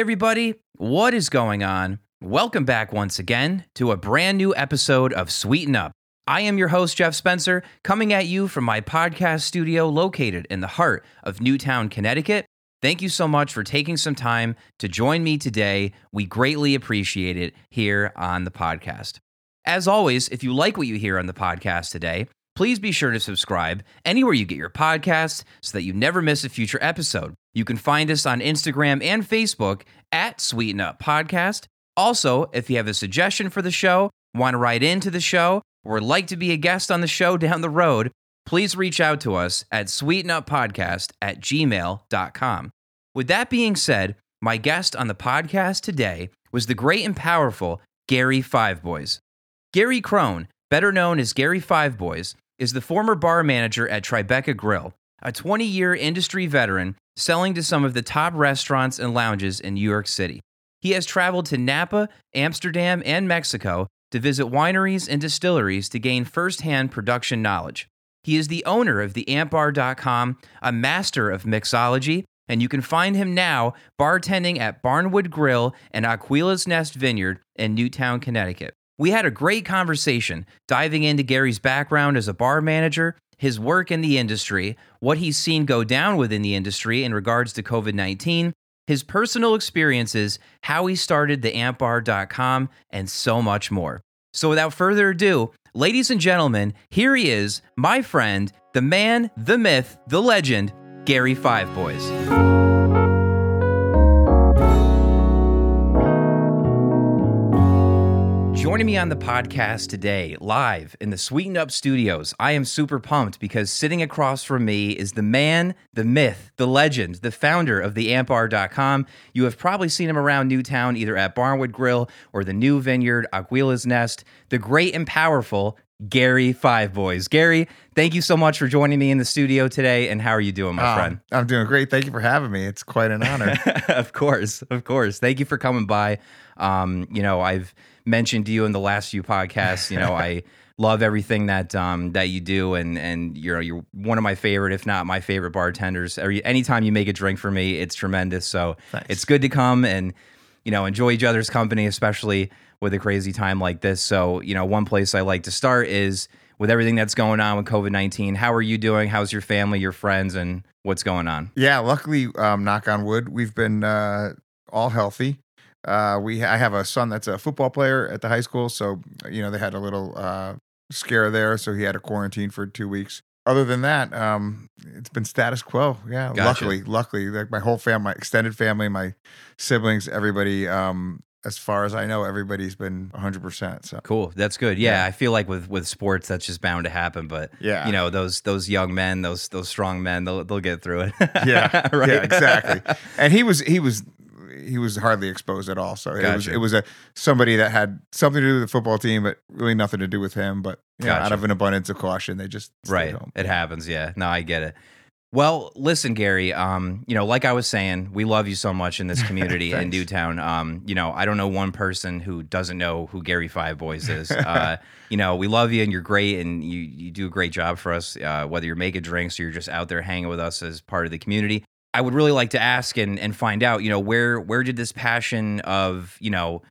Everybody, what is going on? Welcome back once again to a brand new episode of Sweeten Up. I am your host, Jeff Spencer, coming at you from my podcast studio located in the heart of Newtown, Connecticut. Thank you so much for taking some time to join me today. We greatly appreciate it here on the podcast. As always, if you like what you hear on the podcast today, please be sure to subscribe anywhere you get your podcasts so that you never miss a future episode. You can find us on Instagram and Facebook at Sweeten Up Podcast. Also, if you have a suggestion for the show, want to write into the show, or like to be a guest on the show down the road, please reach out to us at sweetenuppodcast at gmail.com. With that being said, my guest on the podcast today was the great and powerful Gary Five Boys. Gary Crone, better known as Gary Five Boys, is the former bar manager at Tribeca Grill, a 20 year industry veteran selling to some of the top restaurants and lounges in New York City. He has traveled to Napa, Amsterdam, and Mexico to visit wineries and distilleries to gain firsthand production knowledge. He is the owner of the antbar.com, a master of mixology, and you can find him now bartending at Barnwood Grill and Aquila's Nest Vineyard in Newtown, Connecticut. We had a great conversation diving into Gary's background as a bar manager, his work in the industry, what he's seen go down within the industry in regards to COVID 19, his personal experiences, how he started the antbar.com, and so much more. So without further ado, ladies and gentlemen, here he is, my friend, the man, the myth, the legend, Gary Five Boys. Joining me on the podcast today, live in the Sweetened Up Studios, I am super pumped because sitting across from me is the man, the myth, the legend, the founder of the antbar.com. You have probably seen him around Newtown, either at Barnwood Grill or the new vineyard, Aquila's Nest, the great and powerful Gary Five Boys. Gary, thank you so much for joining me in the studio today. And how are you doing, my Ah, friend? I'm doing great. Thank you for having me. It's quite an honor. of course, of course. Thank you for coming by. Um, you know, I've mentioned to you in the last few podcasts. You know, I love everything that um, that you do, and and you're you're one of my favorite, if not my favorite bartenders. Every anytime you make a drink for me, it's tremendous. So it's good to come and you know enjoy each other's company, especially with a crazy time like this. So you know, one place I like to start is with everything that's going on with COVID nineteen. How are you doing? How's your family, your friends, and what's going on? yeah, luckily, um, knock on wood, we've been uh, all healthy. Uh, we I have a son that's a football player at the high school, so you know they had a little uh, scare there, so he had a quarantine for two weeks. Other than that, um, it's been status quo. Yeah, Gotcha. luckily, luckily, like my whole family, my extended family, my siblings, everybody. Um, as far as I know, everybody's been 100. percent So Cool. That's good. Yeah, Yeah. I feel like with with sports that's just bound to happen, but yeah, you know, those those young men, those those strong men, they'll they'll get through it. Yeah, right. yeah, exactly. and he was he was he was hardly exposed at all. So it was it was a somebody that had something to do with the football team, but really nothing to do with him. But you know, out of an abundance of caution, they just right. home. It happens, yeah. No, I get it. Well, listen, Gary. Um, you know, like I was saying, we love you so much in this community in. Newtown. Um, you know, I don't know one person who doesn't know who Gary Five Boys is. Uh, you know, we love you and you're great and you you do a great job for us. Uh, whether you're making drinks or you're just out there hanging with us as part of the community. I would really like to ask and and find out. You know, where where did this passion of you know.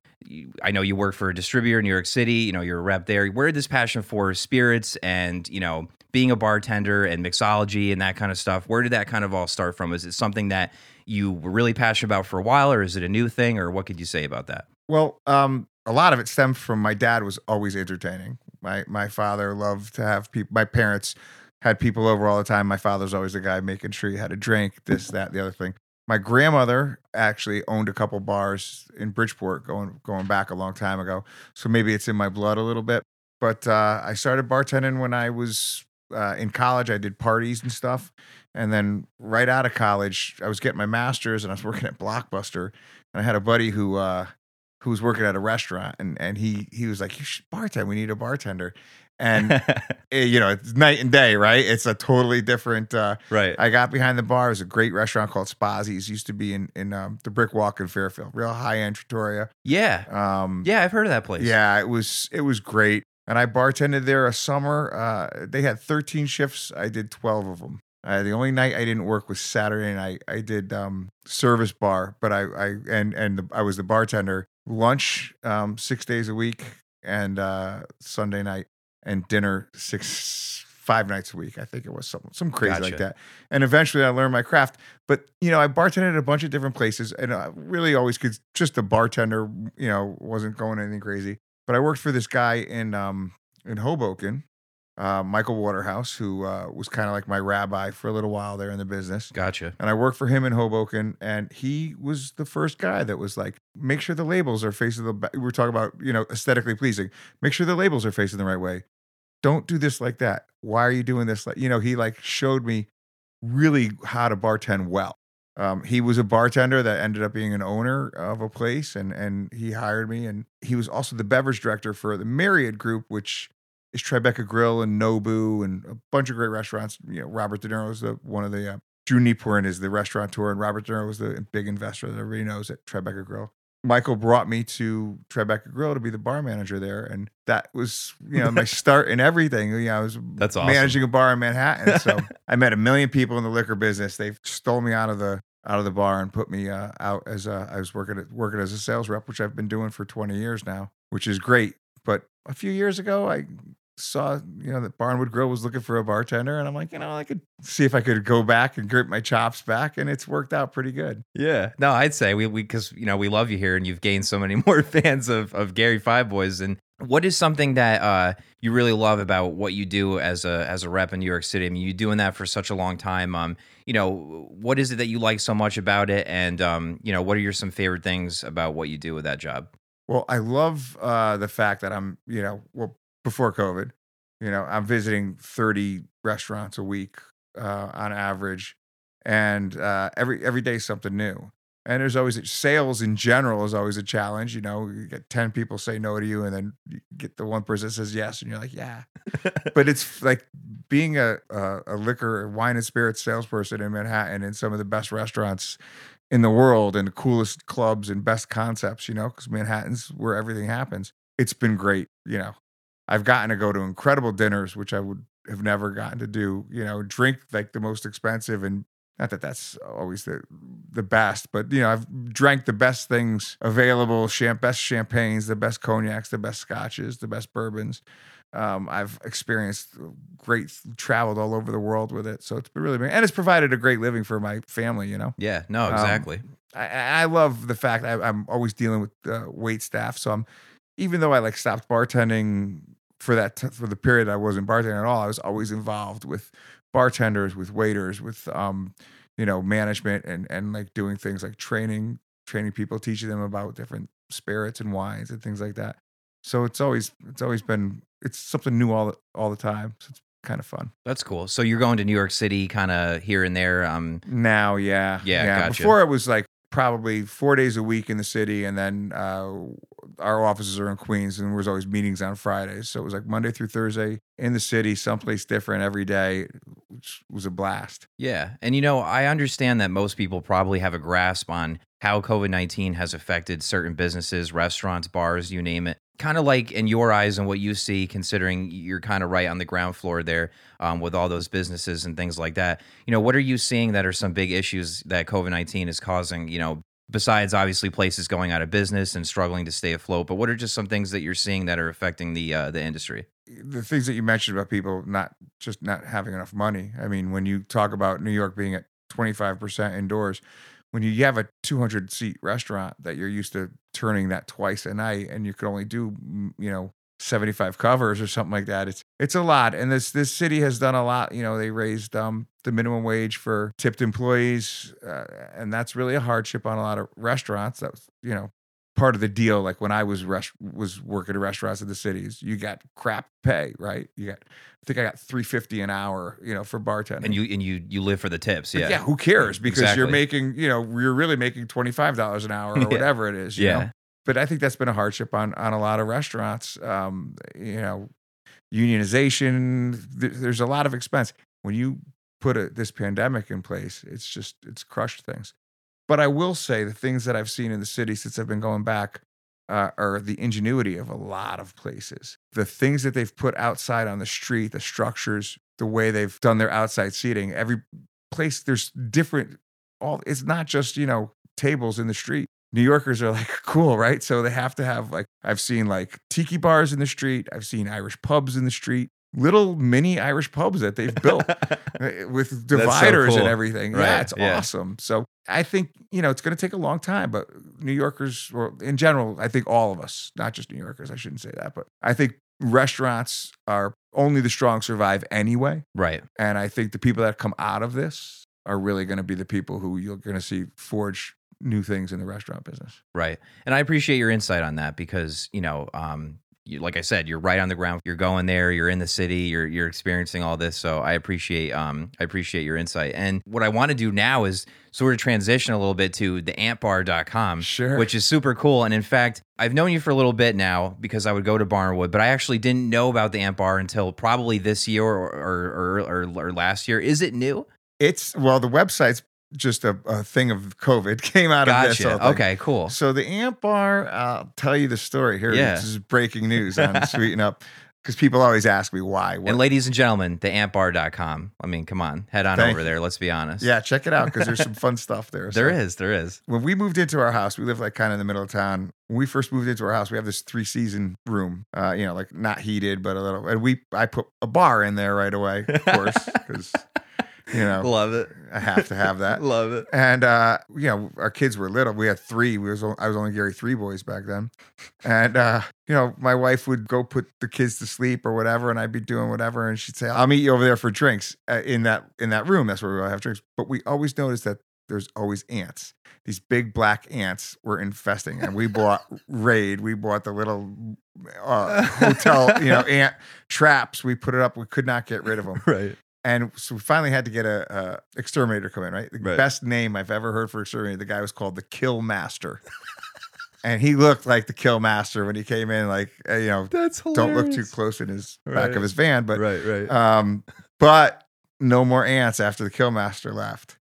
I know you work for a distributor in New York City. You know, you're a rep there. Where did this passion for spirits and you know being a bartender and mixology and that kind of stuff, where did that kind of all start from? Is it something that you were really passionate about for a while, or is it a new thing, or what could you say about that? Well, um, a lot of it stemmed from my dad was always entertaining. My my father loved to have people. My parents had people over all the time. My father's always the guy making sure you had a drink, this, that, the other thing. My grandmother actually owned a couple bars in Bridgeport, going going back a long time ago. So maybe it's in my blood a little bit. But uh, I started bartending when I was uh, in college. I did parties and stuff, and then right out of college, I was getting my master's, and I was working at Blockbuster. And I had a buddy who uh, who was working at a restaurant, and and he he was like, "You should bartend. We need a bartender." And eh, you know, it's night and day, right? It's a totally different. Uh, right. I got behind the bar. It was a great restaurant called Spazzi's. Used to be in in um, the Brick Walk in Fairfield, real high end Trattoria. yeah. Um, Yeah, I've heard of that place. yeah, it was it was great. And I bartended there a summer. Uh, they had 13 shifts. I did 12 of them. Uh, the only night I didn't work was Saturday night. I did um, service bar, but I, I and and the, I was the bartender. Lunch um, six days a week, and uh, Sunday night, and dinner six five nights a week. I think it was some some crazy Gotcha. like that. And eventually, I learned my craft. But you know, I bartended at a bunch of different places, and I really always could just a bartender. You know, wasn't going anything crazy. But I worked for this guy in um, in Hoboken, uh, Michael Waterhouse, who uh, was kind of like my rabbi for a little while there in the business. Gotcha. And I worked for him in Hoboken, and he was the first guy that was like, make sure the labels are facing the. Ba-. We're talking about you know aesthetically pleasing. Make sure the labels are facing the right way. Don't do this like that. Why are you doing this? Like you know, he like showed me really how to bartend well. Um, he was a bartender that ended up being an owner of a place, and and he hired me. And he was also the beverage director for the Myriad Group, which is Tribeca Grill and Nobu and a bunch of great restaurants. You know, Robert De Niro is the one of the uh, Drew Nieporent is the restaurateur, and Robert De Niro was the big investor that everybody knows at Tribeca Grill. Michael brought me to Tribeca Grill to be the bar manager there, and that was you know my start in everything. You know, I was That's awesome. managing a bar in Manhattan, so I met a million people in the liquor business. They stole me out of the out of the bar and put me uh, out as a, I was working at, working as a sales rep, which I've been doing for 20 years now, which is great. But a few years ago, I saw you know that Barnwood Grill was looking for a bartender, and I'm like, you know, I could see if I could go back and grip my chops back, and it's worked out pretty good. Yeah. No, I'd say we we because you know we love you here and you've gained so many more fans of of Gary Five Boys. And what is something that uh, you really love about what you do as a as a rep in New York City? I mean, you're doing that for such a long time. Um, you know, what is it that you like so much about it? And um, you know, what are your some favorite things about what you do with that job? Well, I love uh, the fact that I'm, you know, well, before COVID, you know, I'm visiting 30 restaurants a week uh, on average, and uh, every every day something new. And there's always sales in general is always a challenge. You know, you get 10 people say no to you, and then you get the one person that says yes, and you're like, yeah. but it's like being a, a a liquor, wine and spirits salesperson in Manhattan in some of the best restaurants in the world and the coolest clubs and best concepts, you know, because Manhattan's where everything happens. It's been great, you know. I've gotten to go to incredible dinners, which I would have never gotten to do, you know, drink like the most expensive and not that that's always the the best, but you know, I've drank the best things available, champ, best champagnes, the best cognacs, the best scotches, the best bourbons. Um, I've experienced great, traveled all over the world with it, so it's been really, and it's provided a great living for my family. You know, Yeah. No, Um, exactly. I, I love the fact I, I'm always dealing with uh, wait staff. So I'm, even though I like stopped bartending for that t- for the period I wasn't bartending at all, I was always involved with bartenders, with waiters, with um, you know, management, and and like doing things like training, training people, teaching them about different spirits and wines and things like that. So it's always it's always been it's something new all the, all the time. So it's kind of fun. That's cool. So you're going to New York City, kind of here and there. Um, Now, yeah, Yeah, gotcha. Before it was like probably four days a week in the city, and then uh, our offices are in Queens, and there was always meetings on Fridays. So it was like Monday through Thursday in the city, someplace different every day, which was a blast. Yeah. And you know, I understand that most people probably have a grasp on how COVID 19 has affected certain businesses, restaurants, bars, you name it. Kind of like in your eyes and what you see, considering you're kind of right on the ground floor there um, with all those businesses and things like that. You know, what are you seeing that are some big issues that COVID 19 is causing? You know, besides obviously places going out of business and struggling to stay afloat, but what are just some things that you're seeing that are affecting the uh, the industry? The things that you mentioned about people not just not having enough money. I mean, when you talk about New York being at 25% indoors, when you have a 200 seat restaurant that you're used to turning that twice a night and you could only do you know 75 covers or something like that it's it's a lot and this this city has done a lot you know they raised um the minimum wage for tipped employees uh, and that's really a hardship on a lot of restaurants that was you know part of the deal like when i was rest- was working at restaurants in the cities you got crap pay right you got i think i got 350 an hour you know for bartending And you and you you live for the tips, but yeah. yeah, who cares? Because you're making, you know, you're really making twenty five dollars an hour or Yeah. whatever it is. You Yeah. Know? But I think that's been a hardship on on a lot of restaurants. Um, you know, unionization. Th- there's a lot of expense when you put a, this pandemic in place. It's just it's crushed things. But I will say the things that I've seen in the city since I've been going back uh, are the ingenuity of a lot of places. The things that they've put outside on the street, the structures, the way they've done their outside seating. Every place there's different. All it's not just you know tables in the street. New Yorkers are like cool, right? So they have to have like I've seen like tiki bars in the street. I've seen Irish pubs in the street. Little mini Irish pubs that they've built uh, with dividers cool. and everything. Right, Yeah, it's yeah. awesome. So I think you know it's going to take a long time, but New Yorkers, or in general, I think all of us, not just New Yorkers, I shouldn't say that, but I think restaurants are only the strong survive anyway, Right. and I think the people that come out of this are really going to be the people who you're going to see forge new things in the restaurant business. Right. And I appreciate your insight on that because, you know, um, you, like I said, you're right on the ground. You're going there. You're in the city. You're you're experiencing all this. So I appreciate um I appreciate your insight. And what I want to do now is sort of transition a little bit to the antbar.com, Sure. which is super cool. And in fact, I've known you for a little bit now because I would go to Barnwood, but I actually didn't know about the Ant Bar until probably this year or or, or, or, or last year. Is it new? It's well, the website's just a, a thing of COVID came out of this. Gotcha. whole thing. Okay, cool. So the ant Bar, I'll tell you the story here. Yeah. This is breaking news on Sweeten Up because people always ask me why. What- And ladies and gentlemen, the antbar.com. I mean, come on, head on Thank over you. there. Let's be honest. yeah, check it out because there's some fun stuff there. There So is, there is. When we moved into our house, we live like kind of in the middle of town. When we first moved into our house, we have this three season room, uh, you know, like not heated, but a little. And we, I put a bar in there right away, of course, because you know Love it. I have to have that. Love it. And uh, you know, our kids were little. We had three. We was I was only Gary three boys back then. And uh, you know, my wife would go put the kids to sleep or whatever, and I'd be doing whatever, and she'd say, "I'll meet you over there for drinks uh, in that in that room. That's where we all have drinks." But we always noticed that there's always ants. These big black ants were infesting, and we bought Raid. We bought the little uh, hotel, you know, ant traps. We put it up. We could not get rid of them. Right. And so we finally had to get a, a exterminator come in, right? The Right. best name I've ever heard for exterminator. The guy was called the Kill Master. and he looked like the Kill Master when he came in, like, uh, you know, That's don't look too close in his back of his van. But, right, right. um, but no more ants after the Kill Master left.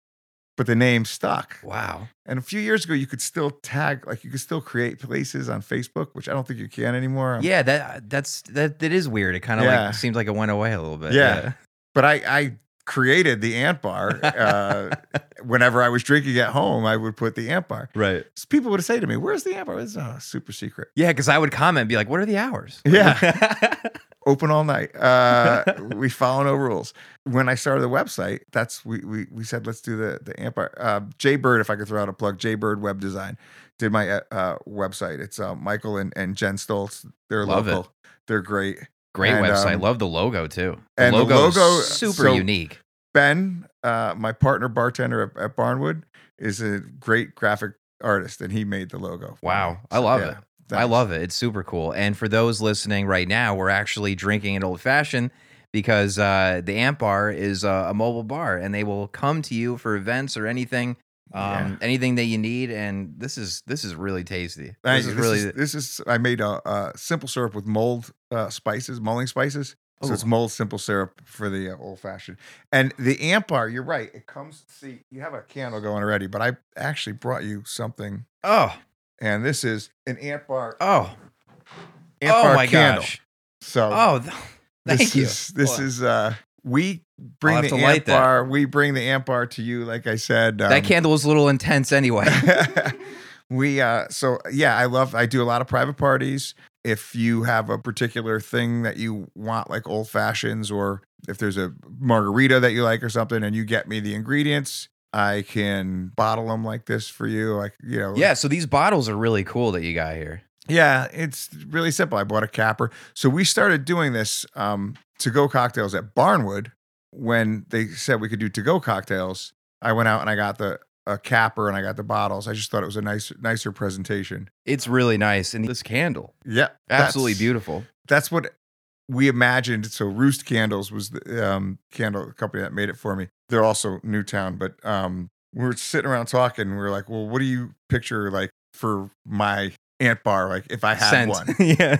But the name stuck. wow. And a few years ago, you could still tag, like, you could still create places on Facebook, which I don't think you can anymore. Um, Yeah, that that's that that is weird. It kind of Yeah. like seems like it went away a little bit. Yeah. But I, I created the ant bar. Uh, whenever I was drinking at home, I would put the ant bar. Right. So people would say to me, "Where's the ant bar?" It's a super secret. Yeah, because I would comment and be like, what are the hours? Yeah. Open all night. Uh, we follow no rules. When I started the website, that's we we, we said let's do the the ant bar. Uh, Jay Bird, if I could throw out a plug, Jay Bird Web Design did my uh, uh, website. It's uh, Michael and, and Jen Stoltz. They're Love it. local. They're great. Great And, website. um, Love the logo too. The and the logo, is logo- super so- unique. Ben, uh, my partner bartender at, at Barnwood, is a great graphic artist, and he made the logo. Wow. me. I love yeah, it. I love it. It's super cool. And for those listening right now, we're actually drinking an old fashioned because uh, the Ant Bar is uh, a mobile bar and they will come to you for events or anything. Um, Yeah. anything that you need, and this is this is really tasty. This you. is This really is, this is I made a, a simple syrup with mold uh, spices, mulling spices. So it's Ooh. mold simple syrup for the uh, old fashioned. And the ant bar, you're right. It comes. See, you have a candle going already, but I actually brought you something, oh and this is an ant bar. oh Amp oh bar my candle. gosh So oh th- thank this you. Is, this on. is uh we bring the amp light that. bar. We bring the ant bar to you. Like I said, that um, candle was a little intense anyway. we uh so yeah i love i do a lot of private parties if you have a particular thing that you want like old fashions or if there's a margarita that you like or something and you get me the ingredients i can bottle them like this for you like you know yeah, so these bottles are really cool that you got here. yeah it's really simple i bought a capper so we started doing this um to go cocktails at barnwood when they said we could do to go cocktails i went out and i got the a capper and i got the bottles i just thought it was a nice nicer presentation It's really nice, and this candle, Yeah, absolutely that's- beautiful. That's what we imagined. So Roost Candles was the um, candle company that made it for me. They're also Newtown, but um, we were sitting around talking. And we were like, "Well, what do you picture like for my ant bar, like if I had Scent. one. yeah.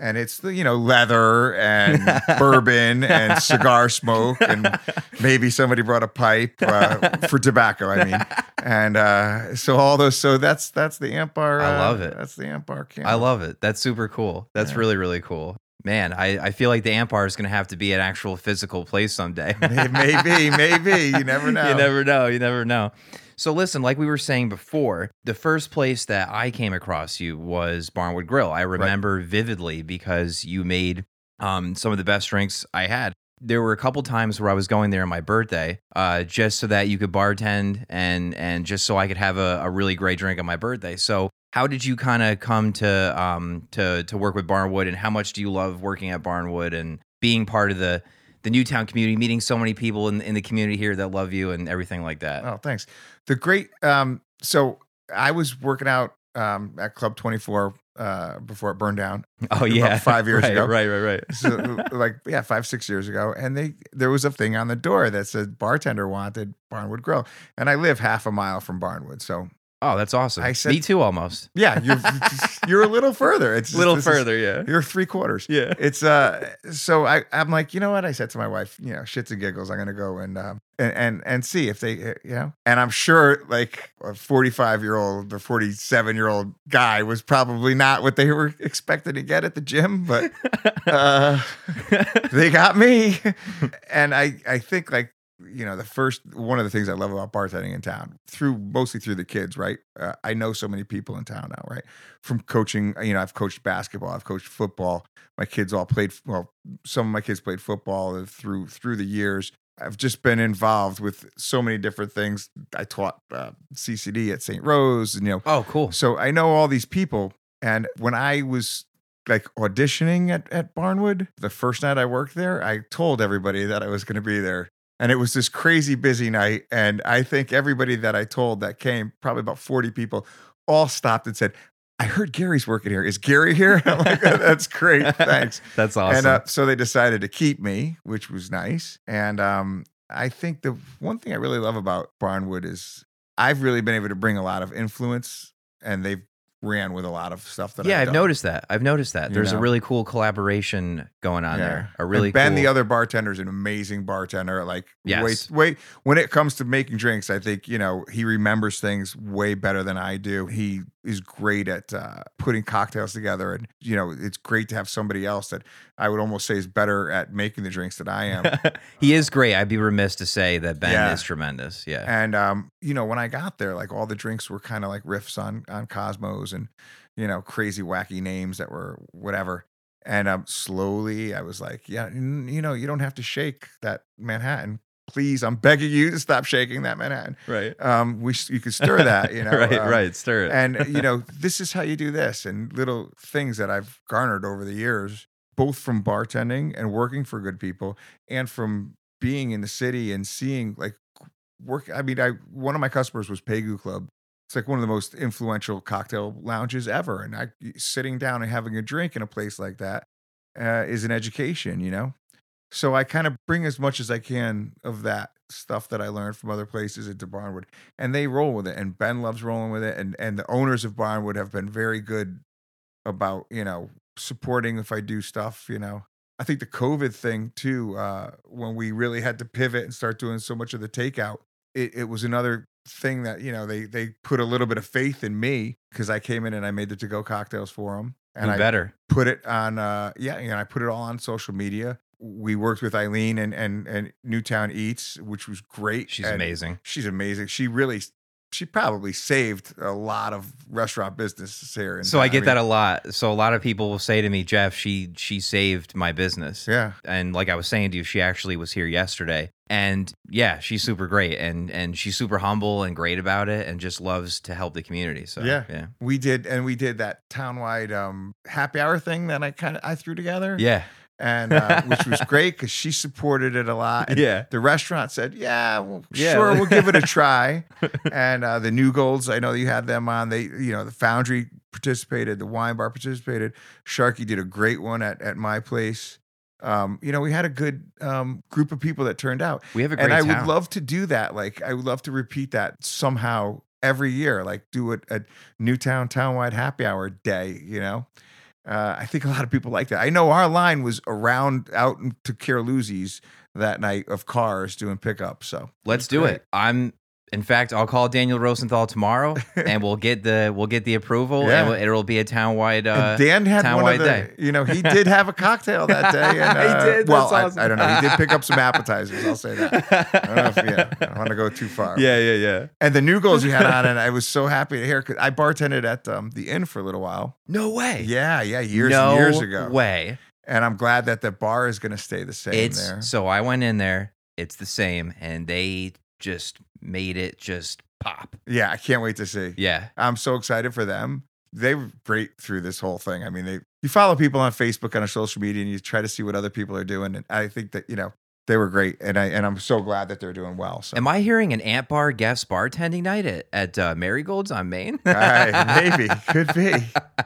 And it's the, you know, leather and bourbon and cigar smoke. And maybe somebody brought a pipe uh, for tobacco, I mean. And uh, so all those, so that's that's the ant bar. I uh, love it. That's the ant bar. I love it. That's super cool. That's Yeah. really, really cool. Man, I, I feel like the Ant Bar is going to have to be an actual physical place someday. maybe, maybe. You never know. You never know. You never know. So listen, like we were saying before, the first place that I came across you was Barnwood Grill. I remember vividly because you made um, some of the best drinks I had. There were a couple times where I was going there on my birthday, uh, just so that you could bartend and and just so I could have a, a really great drink on my birthday. So how did you kind of come to um to to work with Barnwood and how much do you love working at Barnwood and being part of the the Newtown community, meeting so many people in, in the community here that love you and everything like that. Oh, thanks. The great. Um, so I was working out um, at Club Twenty Four uh, before it burned down. Oh yeah, five years Right, ago. Right, right, right. So, like yeah, five six years ago, and they there was a thing on the door that said bartender wanted Barnwood Grill, and I live half a mile from Barnwood, so Oh, that's awesome. I said- Me too, almost. yeah, you're you're a little further. It's A little this is- further, yeah. you're three quarters. Yeah. It's uh so I I'm like, you know what? I said to my wife, you know, shits and giggles, I'm gonna go and um and and, and see if they uh, you know and I'm sure like a 45 year old or 47 year old guy was probably not what they were expecting to get at the gym, but uh they got me. and I I think like you know the first one of the things I love about bartending in town through mostly through the kids, right? Uh, I know so many people in town now, right? From coaching, you know, I've coached basketball, I've coached football. My kids all played well. Some of my kids played football through through the years. I've just been involved with so many different things. I taught uh, CCD at St. Rose, and you know, oh, cool. so I know all these people. And when I was like auditioning at, at Barnwood, the first night I worked there, I told everybody that I was going to be there. And it was this crazy busy night. And I think everybody that I told that came, probably about 40 people, all stopped and said, I heard Gary's working here. Is Gary here? I'm like, that's great. Thanks. That's awesome. And uh, so they decided to keep me, which was nice. And um, I think the one thing I really love about Barnwood is I've really been able to bring a lot of influence, and they've ran with a lot of stuff that yeah, I've, I've noticed that. I've noticed that. You There's a really cool collaboration going on there. A And really Ben, cool. the other bartender, is an amazing bartender. Like, Yes. wait, wait. When it comes to making drinks, I think you know he remembers things way better than I do. He is great at uh, putting cocktails together, and you know it's great to have somebody else that I would almost say is better at making the drinks than I am. he is great. I'd be remiss to say that Ben Yeah. is tremendous. Yeah. And um, you know, when I got there, like all the drinks were kind of like riffs on on Cosmos and you know crazy wacky names that were whatever. And um, slowly I was like, yeah, you know, you don't have to shake that Manhattan. Please, I'm begging you to stop shaking that Manhattan. right. Um, we you could stir that, you know. right, um, right. Stir it. and you know this is how you do this and little things that i've garnered over the years both from bartending and working for good people and from being in the city and seeing like work i mean i one of my customers was pegu club it's like one of the most influential cocktail lounges ever and i sitting down and having a drink in a place like that uh, is an education you know so i kind of bring as much as i can of that stuff that i learned from other places into barnwood and they roll with it and ben loves rolling with it and and the owners of barnwood have been very good about you know supporting if i do stuff you know i think the covid thing too uh when we really had to pivot and start doing so much of the takeout it, it was another thing that you know they they put a little bit of faith in me because i came in and i made the to go cocktails for them and i better? put it on uh yeah and i put it all on social media we worked with eileen and and and newtown eats which was great She's and amazing. she's amazing she really she probably saved a lot of restaurant businesses here in So I get mean, that a lot. So a lot of people will say to me, Jeff, she she saved my business. yeah And like I was saying to you, she actually was here yesterday. And yeah, she's super great and and she's super humble and great about it and just loves to help the community. So Yeah. yeah. we did and we did that townwide um happy hour thing that i kind of i threw together Yeah. And uh, which was great because she supported it a lot and Yeah. the restaurant said yeah well, Yeah. sure we'll give it a try and uh, the new golds i know you had them on they you know the foundry participated the wine bar participated sharky did a great one at, at my place um, you know we had a good um, group of people that turned out We have a great and i town. would love to do that like i would love to repeat that somehow every year, like do a, a Newtown townwide happy hour day. You know, uh, I think a lot of people like that. I know our line was around out to Carluzzi's that night of cars doing pickups. So Let's do great. it. I'm in fact, I'll call Daniel Rosenthal tomorrow and we'll get the we'll get the approval Yeah. and we'll- it'll be a townwide uh Dan had one townwide of the, day. you know, he did have a cocktail that day. And, He uh, did? Well, That's I, awesome. I don't know. He did pick up some appetizers. I'll say that. I don't know if, yeah, I don't want to go too far. yeah, yeah, yeah. And the new goals you had on, and I was so happy to hear. Cause I bartended at um, the inn for a little while. No way. Yeah, yeah, years no and years ago. way. And I'm glad that the bar is going to stay the same It's there. so I went in there, it's the same, and they just made it just pop. Yeah, I can't wait to see. Yeah. I'm so excited for them. They were great through this whole thing. I mean, they you follow people on Facebook on social media and you try to see what other people are doing. And I think that, you know, they were great. And I and I'm so glad that they're doing well. So Am I hearing an Ant Bar guest bartending night at, at uh, Marigold's on Maine? Maybe. Could be.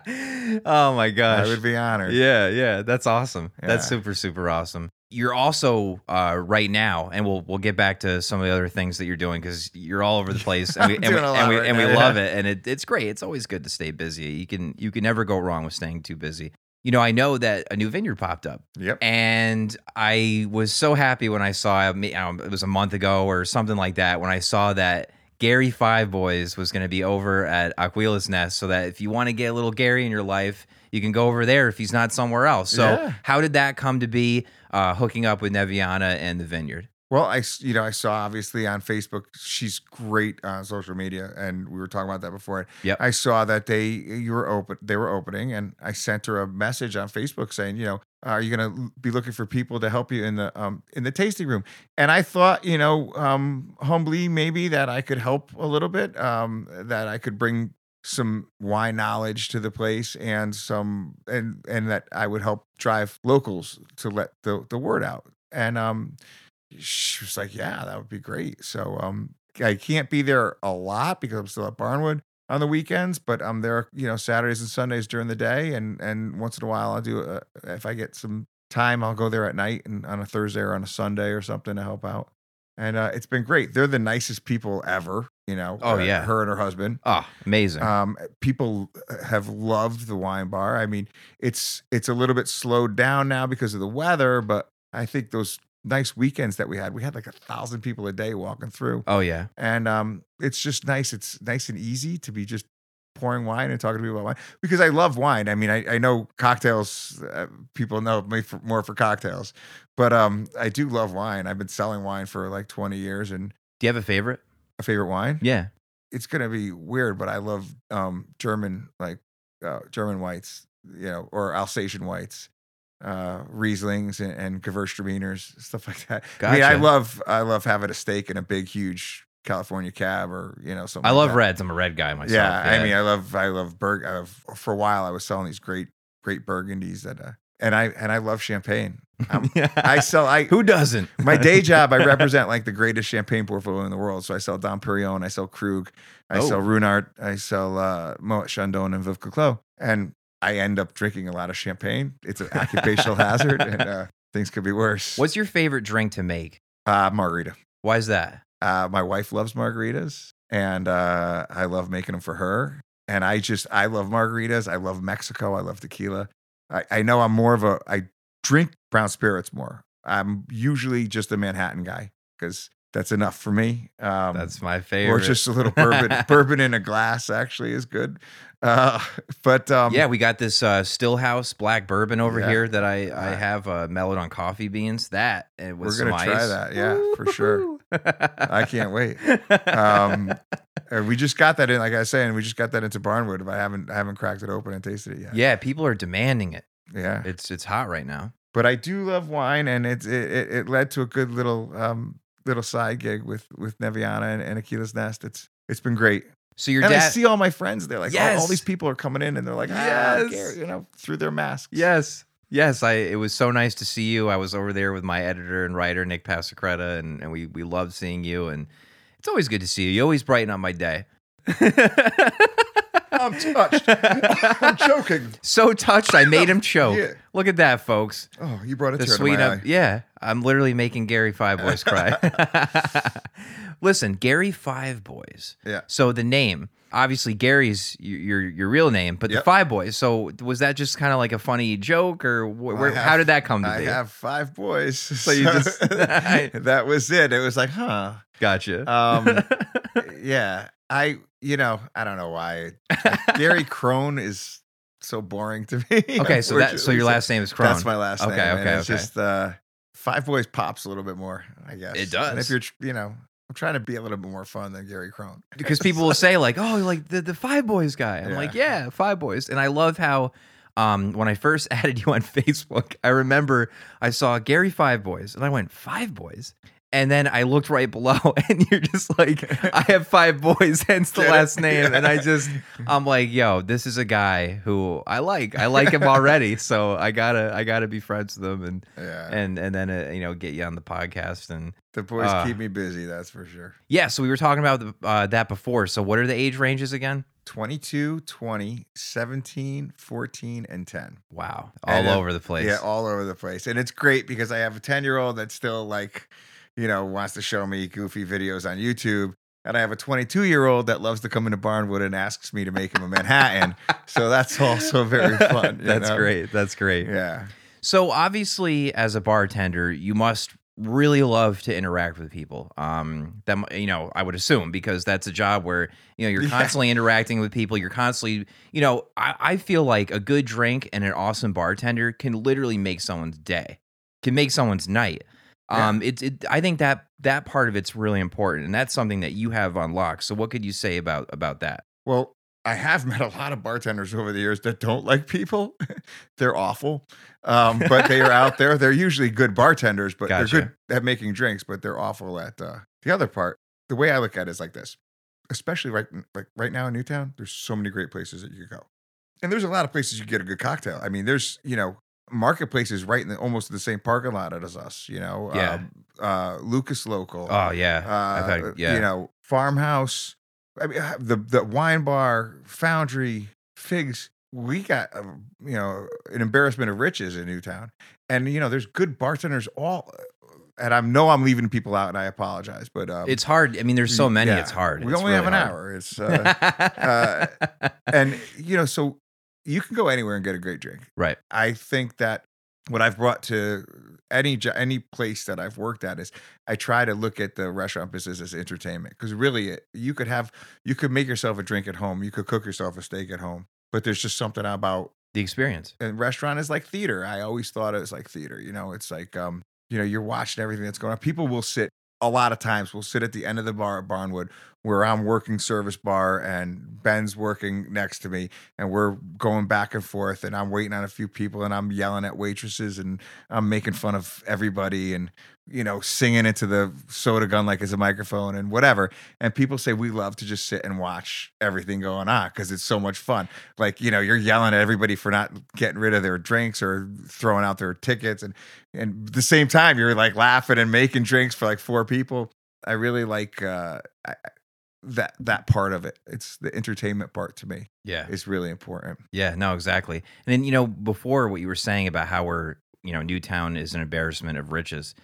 oh my gosh. I would be honored. Yeah, yeah, that's awesome. That's super, super awesome. You're also uh, right now, and we'll we'll get back to some of the other things that you're doing because you're all over the place, and we and we, and we, right and we now, love it, and it, it's great. It's always good to stay busy. You can you can never go wrong with staying too busy. You know, I know that a new vineyard popped up, Yep. and I was so happy when I saw it. It was a month ago or something like that when I saw that Gary Five Boys was going to be over at Aquila's Nest, so that if you want to get a little Gary in your life, you can go over there if he's not somewhere else. So, Yeah. how did that come to be? Uh, hooking up with Neviana and the Vineyard. Well, I you know I saw obviously on Facebook she's great on social media, and we were talking about that before. Yep. I saw that they you were open, they were opening, and I sent her a message on Facebook saying, you know, are you going to be looking for people to help you in the um in the tasting room? And I thought, you know, um humbly maybe that I could help a little bit, um that I could bring some wine knowledge to the place and some and and that I would help drive locals to let the the word out. And um she was like, "Yeah, that would be great." So um, I can't be there a lot because I'm still at Barnwood on the weekends, but I'm there, you know, Saturdays and Sundays during the day, and and once in a while I'll do a, if I get some time, I'll go there at night and on a Thursday or on a Sunday or something to help out. And uh, it's been great. They're the nicest people ever, you know. Oh, uh, yeah. her and her husband. Oh, amazing! Um, people have loved the wine bar. I mean, it's it's a little bit slowed down now because of the weather, but I think those nice weekends that we had, we had like a thousand people a day walking through, oh yeah, and um, it's just nice. It's nice and easy to be just pouring wine and talking to people about wine because I love wine. I mean, I, I know cocktails. Uh, people know me for, more for cocktails, but um, I do love wine. I've been selling wine for like twenty years, and do you have a favorite? A favorite wine Yeah. it's gonna be weird, but I love um German like uh, German whites, you know, or Alsatian whites, uh Rieslings and, and Gewürztraminers, stuff like that. I mean, I love I love having a steak in a big, huge California cab or you know something. I love reds. I'm a red guy myself. Yeah, I mean, I love I love Berg. I love, for a while, I was selling these great great Burgundies that, uh, and I and I love champagne. I sell I Who doesn't? my day job, I represent like the greatest champagne portfolio in the world. So I sell Dom Perignon, I sell Krug, I Oh. sell Ruinart, I sell uh, Moet Chandon and Veuve Clicquot. And I end up drinking a lot of champagne. It's an occupational hazard, and uh, things could be worse. What's your favorite drink to make? uh, margarita? Why is that? Uh, my wife loves margaritas, and uh, I love making them for her. And I just, I love margaritas. I love Mexico. I love tequila. I, I know I'm more of a, I drink brown spirits more. I'm usually just a Manhattan guy because that's enough for me. Um, That's my favorite. or just a little bourbon. bourbon in a glass actually is good. Uh, but um, yeah, we got this uh, Stillhouse black bourbon over Yeah. here that I, I have uh, mellowed on coffee beans. That and with we're gonna some try ice. that. Yeah, for sure. I can't wait. Um, we just got that in, like I was saying, we just got that into Barnwood, but I haven't, I haven't cracked it open and tasted it yet. yeah, people are demanding it. yeah. It's it's hot right now. but I do love wine, and it it, it, it led to a good little um little side gig with with Neviana and, and Aquila's Nest. It's it's been great, So your and I see all my friends. They're like, all, all these people are coming in, and they're like, Yes. ah, Gary," you know, through their masks. yes. Yes, I. It was so nice to see you. I was over there with my editor and writer Nick Pasacreta, and, and we we loved seeing you. And it's always good to see you. You always brighten up my day. I'm touched. I'm joking. so touched, I made him choke. Yeah. Look at that, folks. Oh, you brought a The tear to my up. eye. Yeah, I'm literally making Gary Five Boys cry. Listen, Gary Five Boys. Yeah. So the name, obviously, Gary's your your, your real name, but the Five Boys. So was that just kind of like a funny joke, or wh- Well, where, I how did that come to I be? have five boys. So you just- that was it. It was like, huh. Gotcha. Um, yeah. I, you know, I don't know why. Gary Crone is so boring to me. okay, so that so your last name is Crone. That's my last Okay, name. and okay, It's okay. just uh, Five Boys pops a little bit more, I guess. It And does. if you're, you know, I'm trying to be a little bit more fun than Gary Crone. because people will say like, "Oh, like the the Five Boys guy." I'm Yeah. like, "Yeah, Five Boys," and I love how. Um, when I first added you on Facebook, I remember I saw Gary Five Boys, and I went Five Boys, and then I looked right below, and you're just like, I have five boys, hence the last name, and I just, I'm like, yo, this is a guy who I like, I like him already, so I gotta, I gotta be friends with him, and yeah. and and then uh, you know get you on the podcast, and the boys uh, keep me busy, that's for sure. yeah, so we were talking about the, uh, that before. So what are the age ranges again? 22, 20, 17, 14, and 10. Wow, all And, over the place. Yeah, all over the place. And it's great because I have a 10 year old that's still like, you know, wants to show me goofy videos on YouTube. And I have a 22 year old that loves to come into Barnwood and asks me to make him a Manhattan. so that's also very fun. That's know? great. That's great. Yeah. So obviously, as a bartender, you must really love to interact with people. Um, that you know, I would assume because that's a job where you know you're Yeah. constantly interacting with people. You're constantly, you know, I, I feel like a good drink and an awesome bartender can literally make someone's day, can make someone's night. Yeah. Um, it's it. I think that that part of it's really important, and that's something that you have unlocked. So, what could you say about about that? Well, I have met a lot of bartenders over the years that don't like people. they're awful. Um, but they are out there. They're usually good bartenders, but Gotcha. they're good at making drinks, but they're awful at uh, the other part. The way I look at it is like this, especially right like right now in Newtown, there's so many great places that you could go. And there's a lot of places you get a good cocktail. I mean, there's, you know, marketplaces right in the, almost the same parking lot as us, you know. Yeah. Um, uh, Lucas Local. Oh yeah, Uh, yeah. You know, farmhouse. I mean, uh, the the wine bar, foundry, figs. We got uh, you know an embarrassment of riches in Newtown, and you know there's good bartenders all. And I know I'm leaving people out, and I apologize, but um, it's hard. I mean, there's so many. yeah, It's hard. We It's only have an hard. hour. It's uh, and you know so you can go anywhere and get a great drink. right. I think that what I've brought to any any place that I've worked at is I try to look at the restaurant business as entertainment because really it- you could have you could make yourself a drink at home, you could cook yourself a steak at home, but there's just something about The experience. and restaurant is like theater. I always thought it was like theater. You know, it's like um you know you're watching everything that's going on. People will sit a lot of times. We'll sit at the end of the bar at Barnwood where I'm working service bar and Ben's working next to me and we're going back and forth and I'm waiting on a few people and I'm yelling at waitresses and I'm making fun of everybody and you know singing into the soda gun like it's a microphone and whatever and people say we love to just sit and watch everything going on because it's so much fun like you know you're yelling at everybody for not getting rid of their drinks or throwing out their tickets and and at the same time you're like laughing and making drinks for like four people i really like uh I, that that part of it it's the entertainment part to me Yeah. is really important Yeah, no, exactly. And then, you know, before what you were saying about how we're, you know, Newtown is an embarrassment of riches.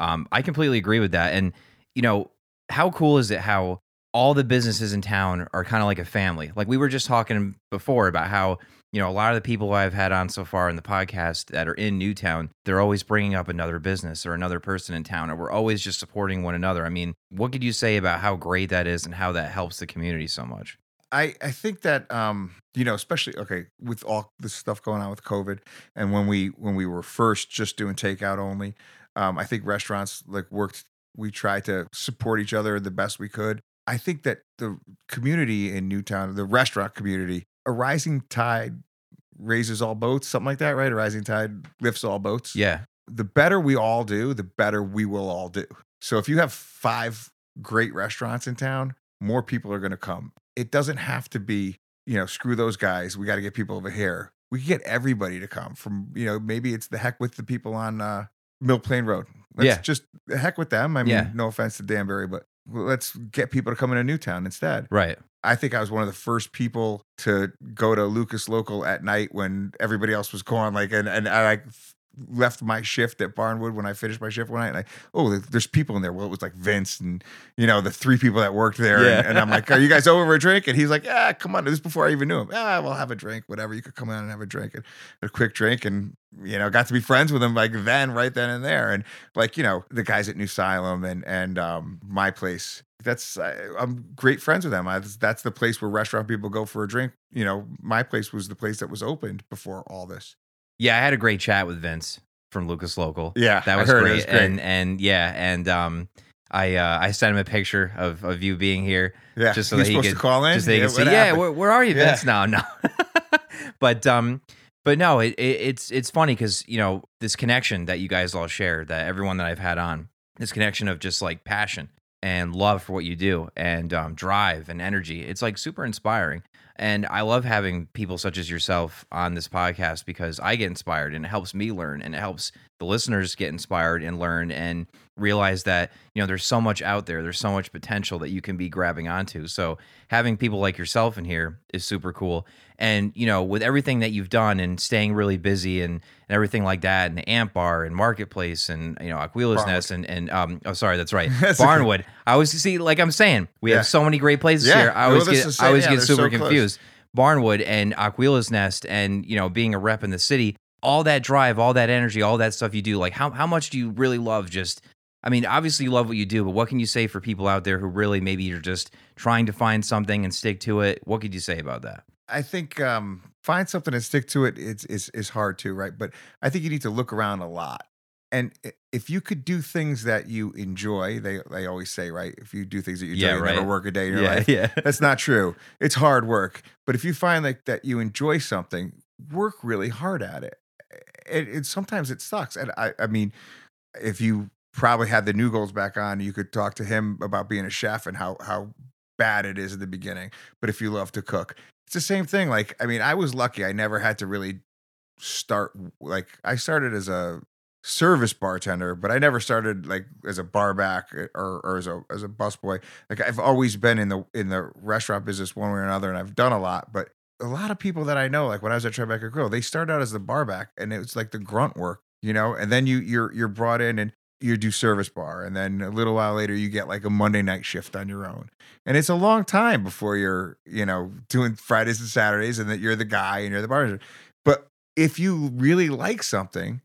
Um, I completely agree with that. And, you know, how cool is it how all the businesses in town are kind of like a family? Like we were just talking before about how, you know, a lot of the people I've had on so far in the podcast that are in Newtown, they're always bringing up another business or another person in town, or we're always just supporting one another. I mean, what could you say about how great that is and how that helps the community so much? I, I think that um you know especially okay with all this stuff going on with COVID and when we when we were first just doing takeout only um I think restaurants like worked we tried to support each other the best we could I think that the community in Newtown the restaurant community a rising tide raises all boats something like that right a rising tide lifts all boats Yeah. the better we all do, the better we will all do. So if you have five great restaurants in town, more people are going to come. It doesn't have to be, you know, screw those guys. We got to get people over here. We can get everybody to come from, you know, maybe it's the heck with the people on uh, Mill Plain Road. Let's Yeah. just heck with them. I mean, Yeah. no offense to Danbury, but let's get people to come into Newtown instead. Right. I think I was one of the first people to go to Lucas Local at night when everybody else was gone. Like, and and I like left my shift at Barnwood when I finished my shift one night. And I, oh, there's people in there. Well, it was like Vince and you know the three people that worked there. Yeah. And, and I'm like, are you guys over for a drink? And he's like, yeah, come on. This is before I even knew him. Yeah, we'll have a drink, whatever. You could come on and have a drink and a quick drink, and you know, got to be friends with him like then, right then and there. And like you know, the guys at New Asylum and and um, my place. That's I, I'm great friends with them. I, that's the place where restaurant people go for a drink. You know, my place was the place that was opened before all this. Yeah, I had a great chat with Vince from Lucas Local. Yeah, that was great. was great. And and yeah, and um, I uh, I sent him a picture of of you being here. Yeah, just so he's that he supposed could- to call in. just so Yeah, yeah, where, where are you, Yeah. Vince? No, no. but um, but no, it, it it's it's funny because you know this connection that you guys all share, that everyone that I've had on, this connection of just like passion and love for what you do, and um, drive and energy. It's like super inspiring, and I love having people such as yourself on this podcast because I get inspired and it helps me learn, and it helps the listeners get inspired and learn and realize that you know there's so much out there there's so much potential that you can be grabbing onto. So having people like yourself in here is super cool. And you know with everything that you've done and staying really busy and, and everything like that and the ant bar and marketplace and you know aquila's Barnwood. nest and, and um oh sorry that's right barnwood. I always see like i'm saying we Yeah. have so many great places Yeah. here. I always get i always yeah, get super so confused. Barnwood and aquila's nest and you know being a rep in the city all that drive, all that energy, all that stuff you do, like how how much do you really love just I mean, obviously you love what you do, but what can you say for people out there who really maybe you're just trying to find something and stick to it? What could you say about that? I think um, find something and stick to it. It's is is hard too, right? But I think you need to look around a lot. And if you could do things that you enjoy, they they always say, right? If you do things that you enjoy, Yeah, you never work a day in your yeah, life. yeah. That's not true. It's hard work. But if you find like that you enjoy something, work really hard at it. It, it sometimes it sucks. And I I mean, if you probably had the new goals back on, you could talk to him about being a chef and how how bad it is at the beginning. But if you love to cook, it's the same thing. Like I mean, I was lucky. I never had to really start like I started as a service bartender, but I never started like as a bar back eh, or, or as a as a busboy. Like I've always been in the in the restaurant business one way or another, and I've done a lot. But a lot of people that I know, like when I was at Tribeca Grill, they started out as the bar back, and it was like the grunt work, you know. And then you you're you're brought in and you do service bar, and then a little while later you get like a Monday night shift on your own, and it's a long time before you're you know doing Fridays and Saturdays, and that you're the guy and you're the bartender. But if you really like something,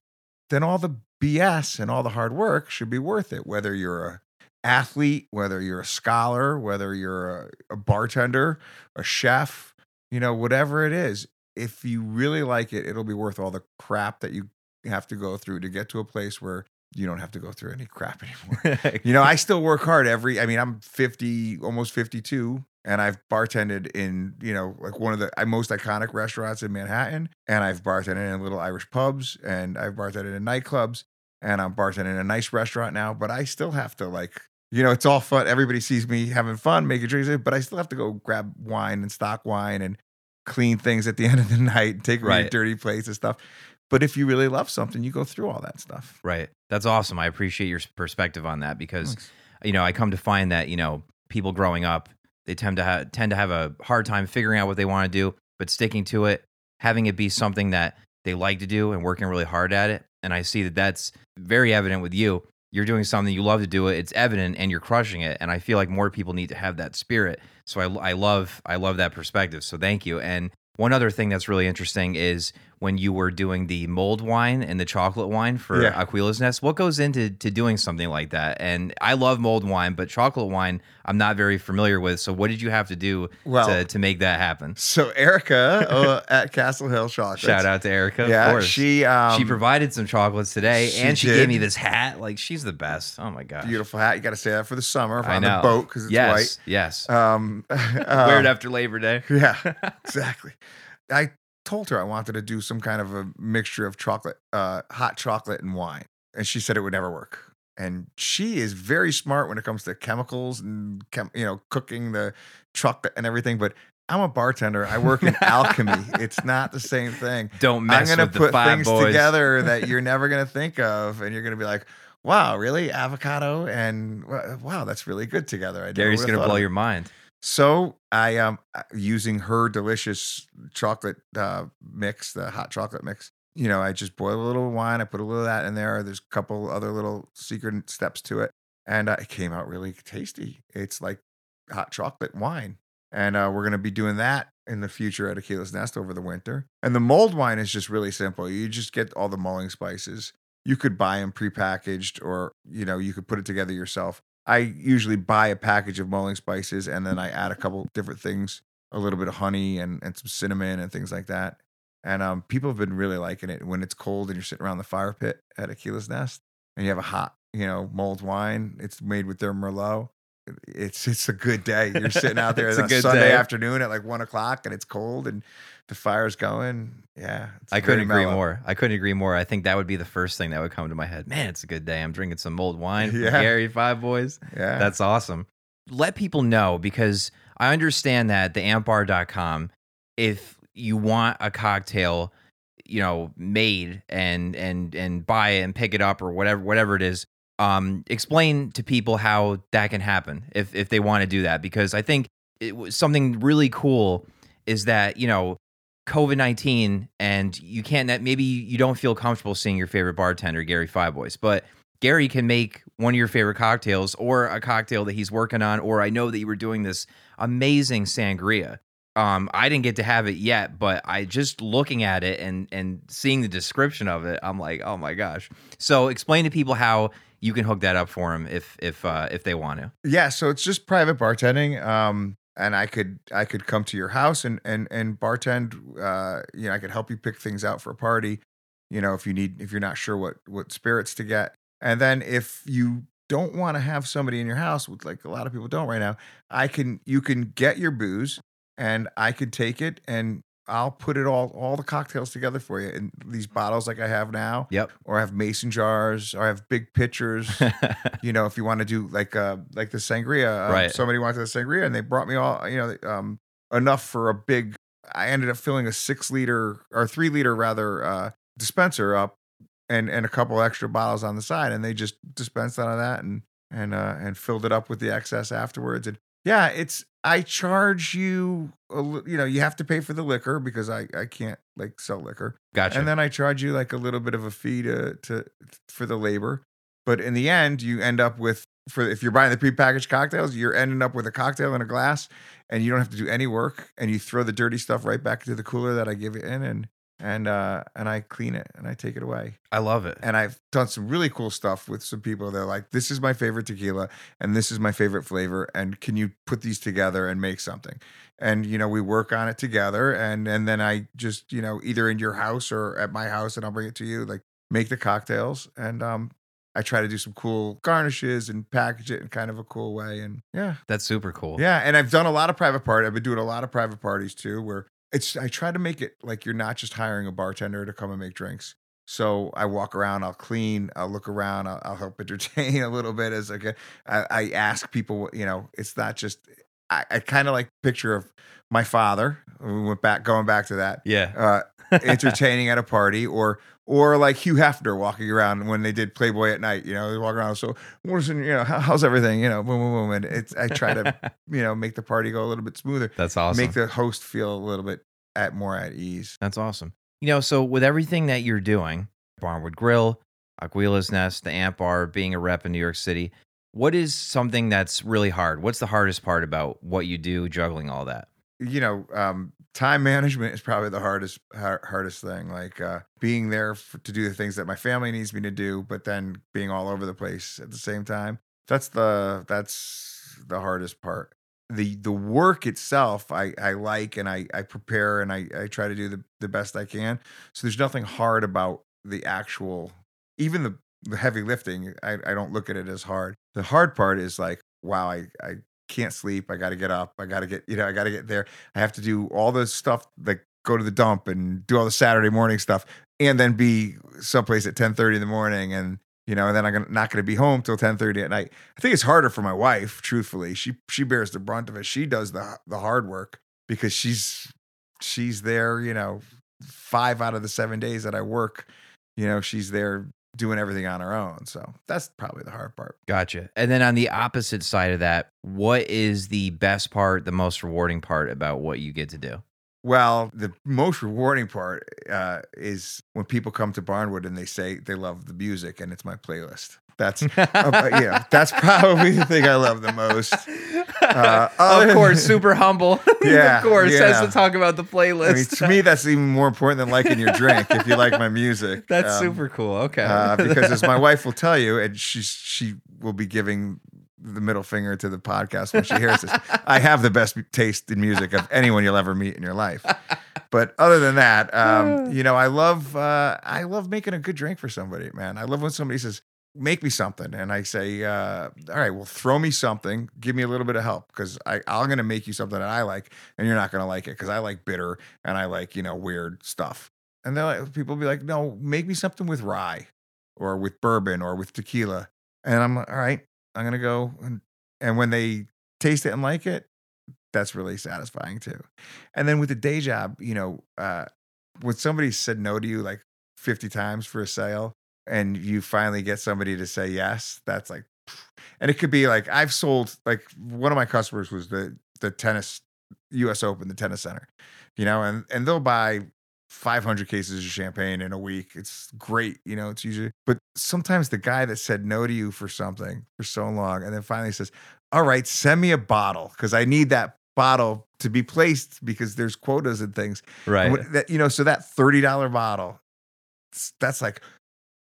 then all the BS and all the hard work should be worth it. Whether you're a athlete, whether you're a scholar, whether you're a, a bartender, a chef, you know, whatever it is, if you really like it, it'll be worth all the crap that you have to go through to get to a place where you don't have to go through any crap anymore. You know, I still work hard every I mean, I'm 50, almost 52, and I've bartended in, you know, like one of the uh, most iconic restaurants in Manhattan, and I've bartended in little Irish pubs, and I've bartended in nightclubs, and I'm bartending in a nice restaurant now, but I still have to like you know, it's all fun. Everybody sees me having fun, making drinks, but I still have to go grab wine and stock wine and clean things at the end of the night, take away Right. dirty plates and stuff. But if you really love something, you go through all that stuff. Right. That's awesome. I appreciate your perspective on that because Thanks. you know, I come to find that, you know, people growing up, they tend to ha- tend to have a hard time figuring out what they want to do, but sticking to it, having it be something that they like to do and working really hard at it. And I see that that's very evident with you. You're doing something you love to do it. It's evident and you're crushing it. And I feel like more people need to have that spirit. So I, I love I love that perspective. So thank you. And one other thing that's really interesting is when you were doing the mold wine and the chocolate wine for Yeah. Aquila's Nest. What goes into to doing something like that? And I love mold wine, but chocolate wine I'm not very familiar with. So what did you have to do Well- to, to make that happen? So Erica uh, at Castle Hill Chocolates. Shout out to Erica. Yeah, of course. she um, she provided some chocolates today, she and she did. gave me this hat. Like she's the best. Oh my god, beautiful hat. You got to say that for the summer on the boat because it's white. yes, yes. white. Um, Wear it um, after Labor Day. Yeah, exactly. I told her I wanted to do some kind of a mixture of chocolate, uh, hot chocolate and wine, and she said it would never work. And she is very smart when it comes to chemicals and chem- you know cooking the chocolate and everything. But I'm a bartender. I work in alchemy. It's not the same thing. Don't mess I'm gonna with the put five things boys. together that you're never gonna think of, and you're gonna be like, "Wow, really? Avocado and wow, that's really good together." I Gary's gonna blow your mind. So I um uh, using her delicious chocolate uh, mix, the hot chocolate mix. You know, I just boil a little wine. I put a little of that in there. There's a couple other little secret steps to it, and uh, it came out really tasty. It's like hot chocolate wine, and uh, we're gonna be doing that in the future at Aquila's Nest over the winter. And the mulled wine is just really simple. You just get all the mulling spices. You could buy them prepackaged, or you know, you could put it together yourself. I usually buy a package of mulling spices and then I add a couple different things, a little bit of honey and, and some cinnamon and things like that. And um, people have been really liking it when it's cold and you're sitting around the fire pit at Aquila's Nest and you have a hot, you know, mulled wine. It's made with their Merlot. It's it's a good day. You're sitting out there a on a good Sunday day. afternoon at like one o'clock and it's cold and the fire's going. Yeah, it's I couldn't agree mellow. more. I couldn't agree more. I think that would be the first thing that would come to my head. Man, it's a good day. I'm drinking some mulled wine from Yeah. Gary Five Boys. Yeah, That's awesome. Let people know because I understand that the antbar.com, if you want a cocktail, you know, made and and and buy it and pick it up or whatever whatever it is, um, explain to people how that can happen if if they want to do that because I think it was something really cool is that you know COVID nineteen and you can't that maybe you don't feel comfortable seeing your favorite bartender Gary Five Boys, but Gary can make one of your favorite cocktails or a cocktail that he's working on, or I know that you were doing this amazing sangria. Um, I didn't get to have it yet, but I just looking at it and and seeing the description of it, I'm like, oh my gosh. So explain to people how you can hook that up for them if if uh, if they want to. Yeah, so it's just private bartending. Um, and I could I could come to your house and and and bartend. Uh, you know, I could help you pick things out for a party. You know, if you need if you're not sure what what spirits to get, and then if you don't want to have somebody in your house, which like a lot of people don't right now, I can you can get your booze, and I could take it and I'll put it all all the cocktails together for you in these bottles like I have now, Yep. or I have mason jars, or I have big pitchers you know, if you want to do like uh like the sangria, um, Right. somebody wanted the sangria and they brought me all you know um enough for a big. I ended up filling a six liter or three liter rather uh dispenser up and and a couple extra bottles on the side, and they just dispensed out of that and and uh and filled it up with the excess afterwards. And yeah, it's I charge you a, you know you have to pay for the liquor because I I can't like sell liquor. gotcha. And then I charge you like a little bit of a fee to to for the labor. But in the end, you end up with for if you're buying the prepackaged cocktails, you're ending up with a cocktail in a glass, and you don't have to do any work, and you throw the dirty stuff right back into the cooler that I give it in, and and uh and I clean it and I take it away. I love it. And I've done some really cool stuff with some people. They're like, "This is my favorite tequila, and this is my favorite flavor, and can you put these together and make something?" And you know, we work on it together, and and then I just you know either in your house or at my house, and I'll bring it to you. Like make the cocktails, and um, I try to do some cool garnishes and package it in kind of a cool way, and yeah, That's super cool. yeah, and I've done a lot of private party. I've been doing a lot of private parties too, where it's I try to make it like you're not just hiring a bartender to come and make drinks. So I walk around, I'll clean, I'll look around, I'll, I'll help entertain a little bit as like a, I, I ask people, what- you know, it's not just I, I kind of like picture of my father. We went back, going back to that, Yeah. uh, entertaining at a party, or or like Hugh Hefner walking around when they did Playboy at night. You know, they walk around. So, listen, you know, how, how's everything? You know, boom, boom, boom, and it's I try to you know make the party go a little bit smoother, That's awesome. make the host feel a little bit at more at ease. That's awesome. You know, so with everything that you're doing, Barnwood Grill, Aquila's Nest, the Ant Bar, being a rep in New York City, what is something that's really hard? What's the hardest part about what you do, juggling all that? You know, um, time management is probably the hardest har- hardest thing. Like uh, being there for, to do the things that my family needs me to do, but then being all over the place at the same time. That's the that's the hardest part. the the work itself I, I like and I, I prepare and I, I try to do the, the best I can. So there's nothing hard about the actual even the, the heavy lifting, I, I don't look at it as hard. The hard part is like, wow, I, I can't sleep. I gotta get up. I gotta get, you know, I gotta get there. I have to do all the stuff like go to the dump and do all the Saturday morning stuff and then be someplace at 10 30 in the morning and you know, and then I'm not going to be home till 10:30 at night. I think it's harder for my wife, truthfully. She she bears the brunt of it. She does the the hard work because she's she's there, you know, 5 out of the 7 days that I work, you know, she's there doing everything on our own. So that's probably the hard part. Gotcha. And then on the opposite side of that, what is the best part, the most rewarding part about what you get to do? Well, the most rewarding part uh, is when people come to Barnwood and they say they love the music and it's my playlist. That's uh, yeah, that's probably the thing I love the most. Uh, of course, super humble. Yeah, of course, has to talk about the playlist. I mean, to me, that's even more important than liking your drink. If you like my music, That's Um, super cool. Okay. uh, because as my wife will tell you, and she she will be giving the middle finger to the podcast when she hears this. I have the best taste in music of anyone you'll ever meet in your life. But other than that, um, you know, I love uh, I love making a good drink for somebody, man. I love when somebody says, "Make me something," and I say, uh, "All right, well, throw me something. Give me a little bit of help because I'm gonna make you something that I like, and you're not gonna like it because I like bitter and I like you know weird stuff." And then like, people will be like, "No, make me something with rye, or with bourbon, or with tequila." And I'm like, "All right, I'm gonna go." And, and when they taste it and like it, that's really satisfying too. And then with the day job, you know, uh, when somebody said no to you like 50 times for a sale, and you finally get somebody to say yes, that's like, and it could be like I've sold like one of my customers was the the tennis U.S. Open, the tennis center, you know, and and they'll buy 500 cases of champagne in a week. It's great, you know, it's usually, but sometimes the guy that said no to you for something for so long and then finally says, All right, send me a bottle because I need that bottle to be placed because there's quotas and things. right. What- that, you know, so that $30 bottle, that's like,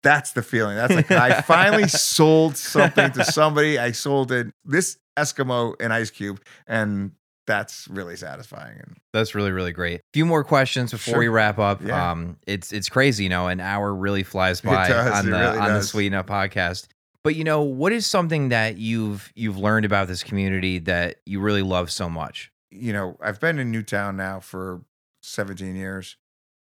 that's the feeling. That's like, I finally sold something to somebody. I sold it, this Eskimo and Ice Cube, and that's really satisfying. And That's really really great. A few more questions before Sure. we wrap up. Yeah. Um, it's it's crazy, you know, an hour really flies by does, on the really on the does. Sweeten Up podcast. But you know, what is something that you've you've learned about this community that you really love so much? you know, I've been in Newtown now for 17 years,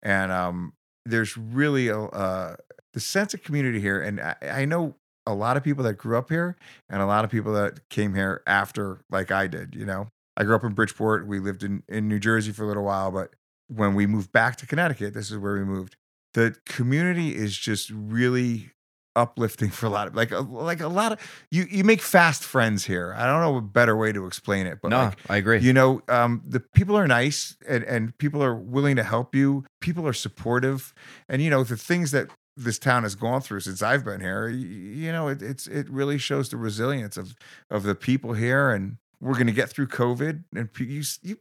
and um, there's really a uh, the sense of community here. And I, I know a lot of people that grew up here, and a lot of people that came here after, like I did. You know, I grew up in Bridgeport. We lived in in New Jersey for a little while, but when we moved back to Connecticut, this is where we moved. The community is just really uplifting for a lot of like a, like a lot of you you make fast friends here. I don't know a better way to explain it, but no, like I agree. you know, um, the people are nice and, and people are willing to help you. People are supportive, and you know the things that this town has gone through since I've been here. y- You know, it, it's it really shows the resilience of of the people here, and we're going to get through COVID. And you you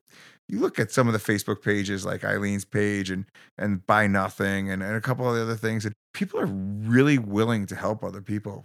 you look at some of the Facebook pages like Eileen's page and and Buy Nothing and, and a couple of the other things, and people are really willing to help other people,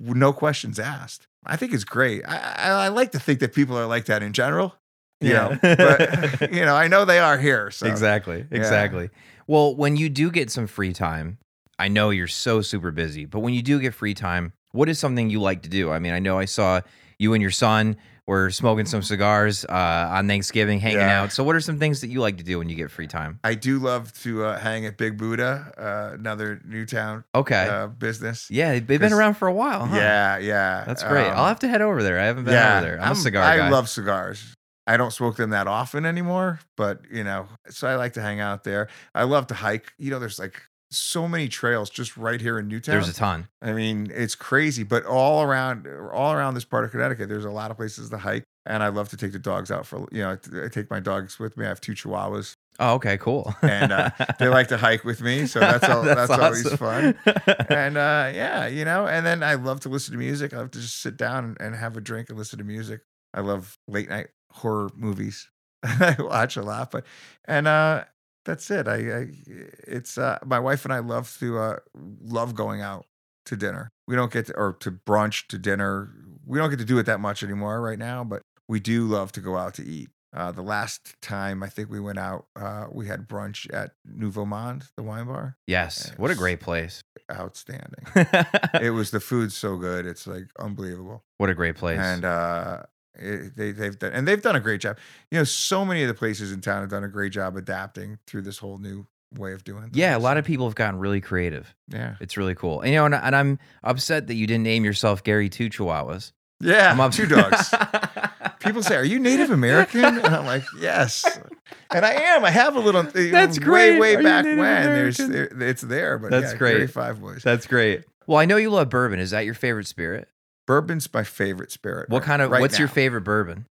no questions asked. I think it's great. I, I, I like to think that people are like that in general. You Yeah. know, but you know, I know they are here. So Exactly. yeah. Exactly. Well, when you do get some free time, I know you're so super busy, but when you do get free time, what is something you like to do? I mean, I know I saw you and your son were smoking some cigars uh, on Thanksgiving, hanging Yeah. out. So, what are some things that you like to do when you get free time? I do love to uh, hang at Big Buddha, uh, another Newtown Okay. uh, business. yeah, they've been around for a while, huh? Yeah, yeah. That's great. Um, I'll have to head over there. I haven't been over there. I'm, a cigar I guy. love cigars. I don't smoke them that often anymore, but you know, so I like to hang out there. I love to hike. You know, there's like so many trails just right here in Newtown. There's a ton. I mean, it's crazy, but all around, all around this part of Connecticut, there's a lot of places to hike, and I love to take the dogs out for. You know, I take my dogs with me. I have two Chihuahuas, Oh, okay, cool. and uh, they like to hike with me, so that's all. that's always awesome. fun. And uh, yeah, you know, and then I love to listen to music. I love to just sit down and, and have a drink and listen to music. I love late night horror movies. I watch a lot, but and uh, that's it. I, I it's uh, my wife and I love to uh, love going out to dinner. We don't get to, or to brunch to dinner. We don't get to do it that much anymore right now, but we do love to go out to eat. Uh, the last time I think we went out, uh, we had brunch at Nouveau Monde, the wine bar. yes. What a great place. Outstanding. it was the food so good. It's like unbelievable. what a great place. And uh, it, they they've done and they've done a great job. You know, so many of the places in town have done a great job adapting through this whole new way of doing. Things. yeah, a lot of people have gotten really creative. yeah It's really cool. And, you know, and, and I'm upset that you didn't name yourself Gary Two Chihuahuas. yeah I'm up- two dogs. People say, "Are you Native American?" And I'm like, "Yes," and I am. I have a little. That's way great. way Are back when. There's American? it's there, but That's yeah, great. Gary Five Boys. That's great. Well, I know you love bourbon. Is that your favorite spirit? Bourbon's my favorite spirit. What right- kind of right what's your favorite bourbon?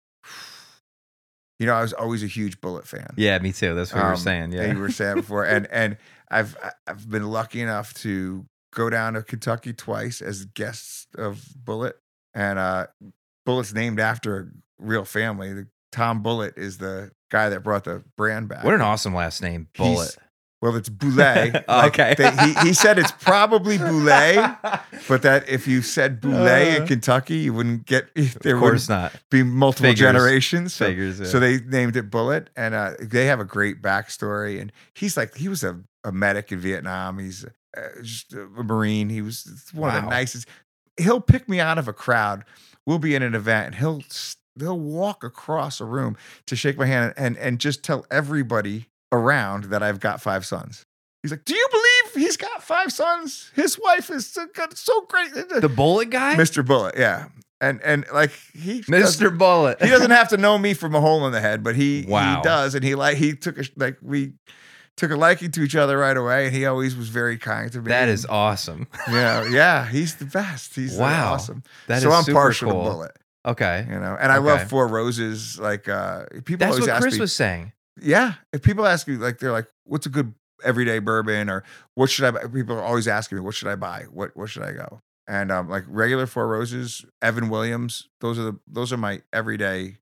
You know, I was always a huge Bulleit fan. Yeah, me too. That's what you were Um, saying. Yeah. you were saying before, and and I've I've been lucky enough to go down to Kentucky twice as guests of Bulleit, and uh, Bulleit's named after a real family. The, Tom Bulleit is the guy that brought the brand back. What an awesome last name, He's- Bulleit. Well, it's Boulet. like Okay. they- he, he said it's probably Boulet, but that if you said Boulet in Uh. Kentucky, you wouldn't get there of course not. be multiple Figures. generations. So, Figures. yeah. so they named it Bulleit, and uh, they have a great backstory. And he's like he was a, a medic in Vietnam. He's uh, just a marine. He was one of the nicest. He'll pick me out of a crowd. We'll be in an event, and he'll he'll walk across a room to shake my hand and and just tell everybody around that I've got five sons. He's like, "Do you believe he's got five sons? His wife is so, good, so great." the Bulleit guy, Mr. Bulleit, yeah, and and like he Mr. Bulleit. he doesn't have to know me from a hole in the head, but he Wow. he does, and he like he took a like we took a liking to each other right away, and he always was very kind to me. That is awesome. yeah, yeah, he's the best. He's Wow. awesome. That so is I'm partial cool. to Bulleit, Okay. you know, and I Okay. love Four Roses. Like uh people That's always what ask Chris me, was saying. Yeah. If people ask me, like they're like, "What's a good everyday bourbon?" or "What should I?" buy? People are always asking me, "What should I buy? What what should I go?" And um, like regular Four Roses, Evan Williams. Those are the those are my everyday.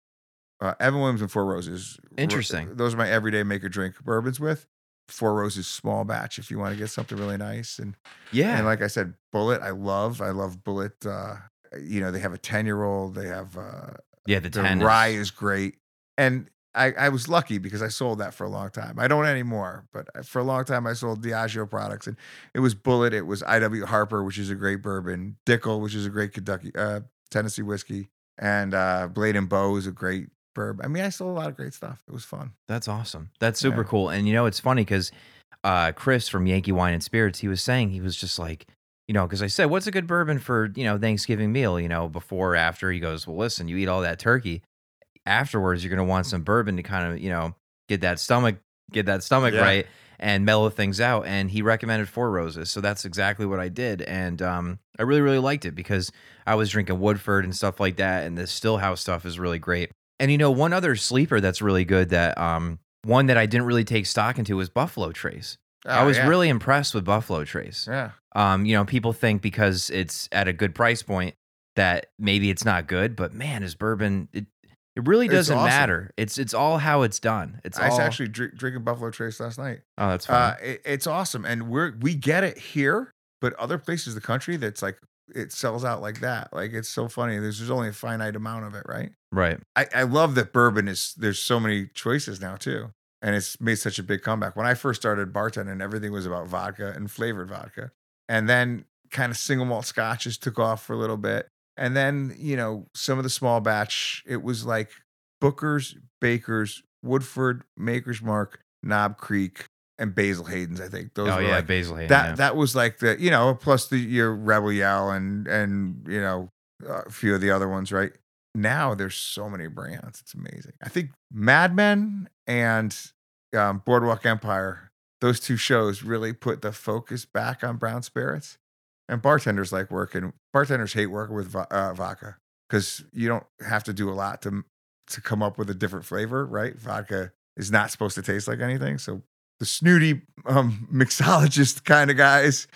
Uh, Evan Williams and Four Roses. Interesting. Those are my everyday make or drink bourbons with. Four Roses small batch if you want to get something really nice and Yeah. and like I said, Bulleit I love. I love Bulleit. Uh, you know they have a ten year old. They have uh, yeah, the the 10 rye is great. And I, I was lucky because I sold that for a long time. I don't anymore, but for a long time I sold Diageo products, and it was Bulleit, it was I.W. Harper, which is a great bourbon, Dickel, which is a great Kentucky, uh, Tennessee whiskey, and uh, Blade and Bow is a great bourbon. I mean, I sold a lot of great stuff. It was fun. That's awesome. That's super Yeah. cool. And you know, it's funny because uh, Chris from Yankee Wine and Spirits, he was saying he was just like, you know, because I said, "What's a good bourbon for you know Thanksgiving meal?" You know, before or after. He goes, "Well, listen, you eat all that turkey. Afterwards, you're gonna want some bourbon to kind of you know get that stomach get that stomach Yeah. right and mellow things out." And he recommended Four Roses, so that's exactly what I did, and um, I really really liked it because I was drinking Woodford and stuff like that, and the Stillhouse stuff is really great. And you know, one other sleeper that's really good that um one that I didn't really take stock into was Buffalo Trace. I Oh, was yeah. really impressed with Buffalo Trace. yeah. Um, you know, people think because it's at a good price point that maybe it's not good, but man, is bourbon it it really doesn't awesome. matter. It's it's all how it's done. It's I was all actually drink, drinking Buffalo Trace last night. Oh, that's fine. Uh, it, it's awesome, and we're we get it here, but other places in the country that's like it sells out like that. Like it's so funny. There's there's only a finite amount of it, right? right. I, I love that bourbon is there's so many choices now too. And it's made such a big comeback. When I first started bartending, everything was about vodka and flavored vodka. And then kind of single malt scotches took off for a little bit. And then, you know, some of the small batch, it was like Booker's, Baker's, Woodford, Maker's Mark, Knob Creek, and Basil Hayden's, I think. Those oh were yeah, like Basil Hayden. that yeah. that was like the you know plus the your rebel yell and and you know a few of the other ones right now there's so many brands it's amazing i think mad men and um, boardwalk empire those two shows really put the focus back on brown spirits and bartenders like working bartenders hate working with uh, vodka because you don't have to do a lot to to come up with a different flavor right vodka is not supposed to taste like anything so the snooty um, mixologist kind of guys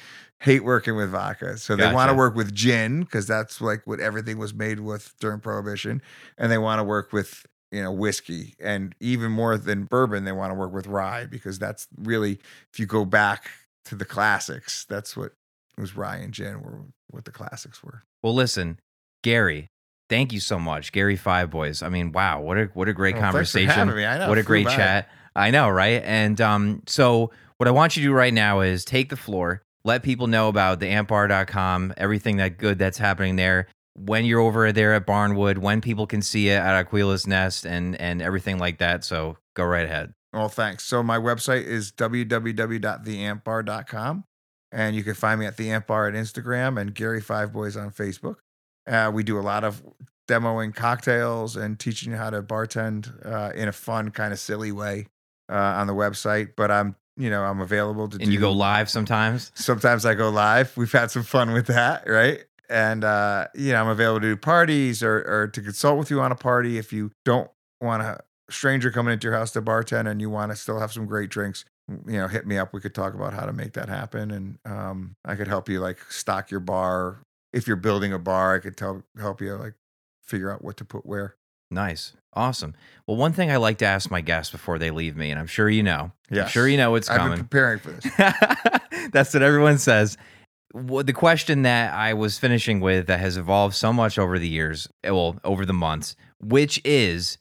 hate working with vodka. So they want to work with gin because that's like what everything was made with during Prohibition. And they want to work with, you know, whiskey. And even more than bourbon, they want to work with rye because that's really, if you go back to the classics, that's what was rye and gin were what the classics were. Well, listen, Gary, thank you so much, Gary Five Boys. I mean, wow, what a what a great Well, for conversation. know, what a great by. chat. I know, right? And um, so what I want you to do right now is take the floor, let people know about the antbar.com, everything that good that's happening there. When you're over there at Barnwood, when people can see it at Aquila's Nest and and everything like that. So go right ahead. Well, thanks. So my website is www.theantbar.com. And you can find me at the Ant Bar at Instagram and Gary Five Boys on Facebook. Uh, we do a lot of demoing cocktails and teaching you how to bartend uh, in a fun, kind of silly way uh, on the website. But I'm you know, I'm available to And do you go live sometimes. sometimes I go live. We've had some fun with that, right? And uh, you know, I'm available to do parties or or to consult with you on a party if you don't want a stranger coming into your house to bartend and you want to still have some great drinks. You know, hit me up. We could talk about how to make that happen, and um, I could help you like stock your bar. If you're building a bar, I could tell help you like figure out what to put where. Nice. Awesome. Well, one thing I like to ask my guests before they leave me, and I'm sure you know. I'm sure you know what's I've coming. been preparing for this. That's what everyone says. Wha- The question that I was finishing with that has evolved so much over the years, eh, well, over the months, which is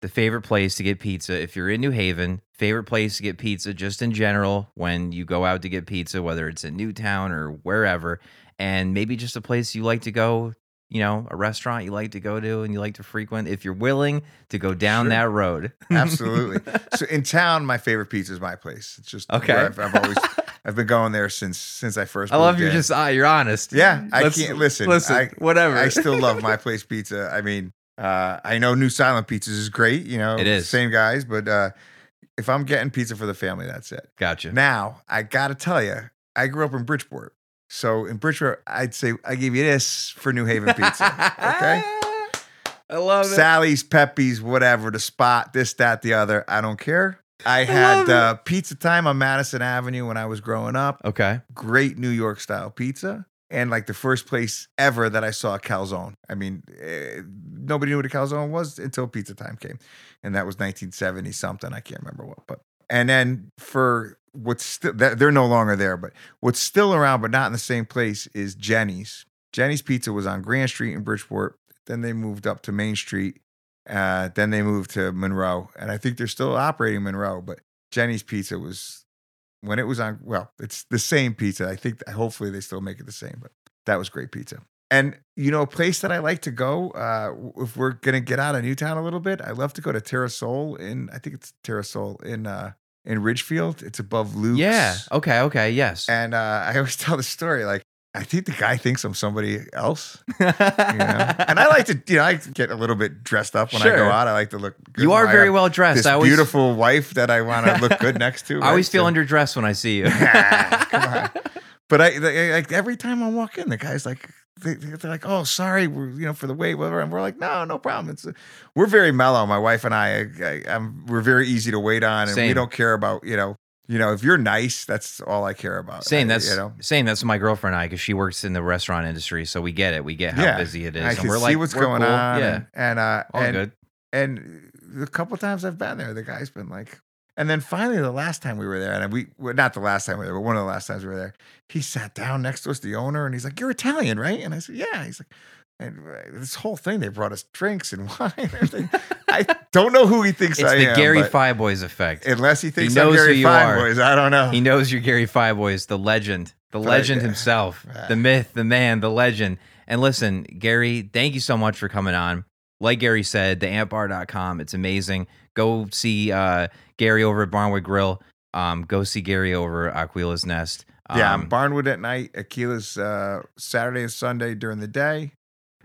the favorite place to get pizza if you're in New Haven, favorite place to get pizza just in general when you go out to get pizza, whether it's in Newtown or wherever, and maybe just a place you like to go, you know, a restaurant you like to go to and you like to frequent if you're willing to go down Sure. that road. Absolutely. so in town, my favorite pizza is my place. It's just Okay. I've, I've always I've been going there since since I first. I love you're just uh, you're honest. Yeah, I Let's- can't listen. Listen, I- whatever. I still love my place pizza. I mean, uh, I know New Silent Pizzas is great. You know, It is. same guys, but uh, if I'm getting pizza for the family, that's it. Gotcha. Now I gotta tell you, I grew up in Bridgeport, so in Bridgeport, I'd say I give you this for New Haven pizza. Okay. I love it. Sally's, Pepe's, whatever, the spot, this, that, the other. I don't care. I had love uh, pizza time on Madison Avenue when I was growing up. Okay. Great New York style pizza. And like the first place ever that I saw a calzone. I mean, eh, nobody knew what a calzone was until pizza time came. And that was 1970 something. I can't remember what. But, and then for what's still, they're no longer there, but what's still around, but not in the same place is Jenny's. Jenny's Pizza was on Grand Street in Bridgeport. Then they moved up to Main Street. Uh, then they moved to Monroe, and I think they're still operating Monroe. But Jenny's Pizza was when it was on. Well, it's the same pizza. I think hopefully they still make it the same. But that was great pizza. And you know, a place that I like to go uh, if we're gonna get out of Newtown a little bit, I love to go to Terrasol in. I think it's Terrasol in uh, in Ridgefield. It's above Luke's. Yeah. Okay. Okay. Yes. And uh, I always tell the story like I think the guy thinks I'm somebody else. You know? and I like to, you know, I get a little bit dressed up when I go out. I like to look. Good. you are very well dressed. This I always, beautiful wife that I want to look good next to. I always feel So- underdressed when I see you. Come on. But I like every time I walk in, the guy's like, they, they're like, "Oh, sorry, we're you know for the wait, whatever." And we're like, "No, no problem." It's uh, we're very mellow. My wife and I, I I'm, um, we're very easy to wait on, and we don't care about you know, you know, if you're nice, that's all I care about. Same. That's you know. same. That's my girlfriend and I because she works in the restaurant industry, so we get it. We get how Yeah. busy it is, I and we're see like, what's going cool. on. Yeah. and, and uh, All and, good. And a couple times I've been there, the guy's been like, and then finally the last time we were there, and we well, not the last time we were there, but one of the last times we were there, he sat down next to us, the owner, and he's like, "You're Italian, right?" And I said, "Yeah." He's like. And uh, this whole thing, they brought us drinks and wine. I don't know who he thinks It's I the am. Gary but Five Boys effect. unless he thinks he knows I'm Gary who you Five are. Boys, I don't know. He knows you're Gary Five Boys, the legend, the But legend yeah. himself, Ah. the myth, the man, the legend. And listen, Gary, thank you so much for coming on. Like Gary said, the antbar.com, it's amazing. Go see uh, Gary over at Barnwood Grill. Um, go see Gary over at Aquila's Nest. yeah, Um, Barnwood at night, Aquila's uh, Saturday and Sunday during the day.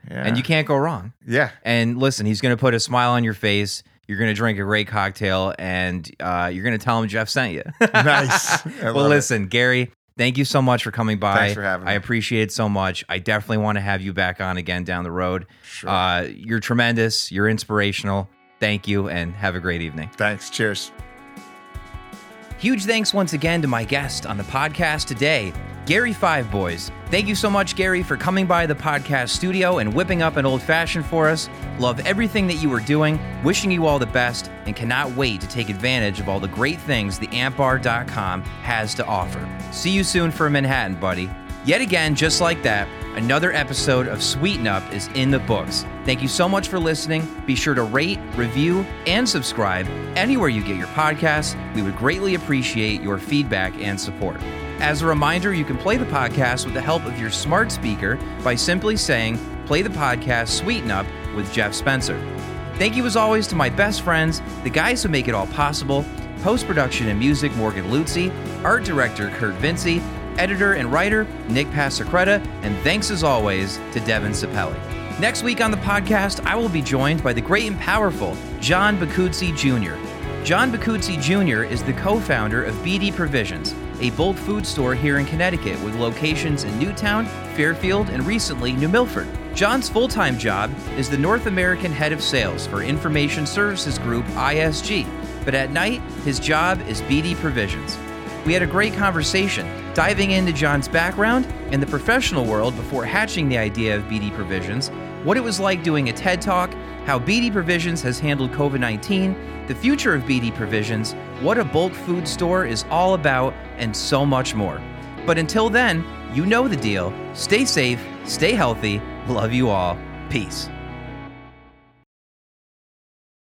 Yeah, and you can't go wrong. Yeah, And listen, he's going to put a smile on your face. You're going to drink a great cocktail, and uh, you're going to tell him Jeff sent you. nice. Well, love it. listen, Gary, thank you so much for coming by. Thanks for having I me. appreciate it so much. I definitely want to have you back on again down the road. Sure. Uh, you're tremendous. You're inspirational. Thank you, and have a great evening. Thanks. Cheers. Huge thanks once again to my guest on the podcast today, Gary Five Boys. Thank you so much, Gary, for coming by the podcast studio and whipping up an old fashioned for us. Love everything that you are doing, wishing you all the best, and cannot wait to take advantage of all the great things the antbar.com has to offer. See you soon for Manhattan, buddy. Yet again, just like that, another episode of Sweeten Up is in the books. Thank you so much for listening. Be sure to rate, review, and subscribe anywhere you get your podcasts. We would greatly appreciate your feedback and support. As a reminder, you can play the podcast with the help of your smart speaker by simply saying, Play the podcast Sweeten Up with Jeff Spencer. Thank you as always to my best friends, the guys who make it all possible post production and music Morgan Luzzi, art director Kurt Vinci, editor and writer Nick Pasacreta, and thanks as always to Devin Sapelli. Next week on the podcast, I will be joined by the great and powerful John Boccuzzi Jr. John Boccuzzi Jr. is the co founder of BD Provisions, a bulk food store here in Connecticut with locations in Newtown, Fairfield, and recently New Milford. John's full time job is the North American head of sales for Information Services Group ISG, but at night, his job is BD Provisions. We had a great conversation, diving into John's background and the professional world before hatching the idea of BD Provisions, what it was like doing a TED Talk, how BD Provisions has handled COVID 19, the future of BD Provisions, what a bulk food store is all about, and so much more. But until then, you know the deal. Stay safe, stay healthy, love you all. Peace.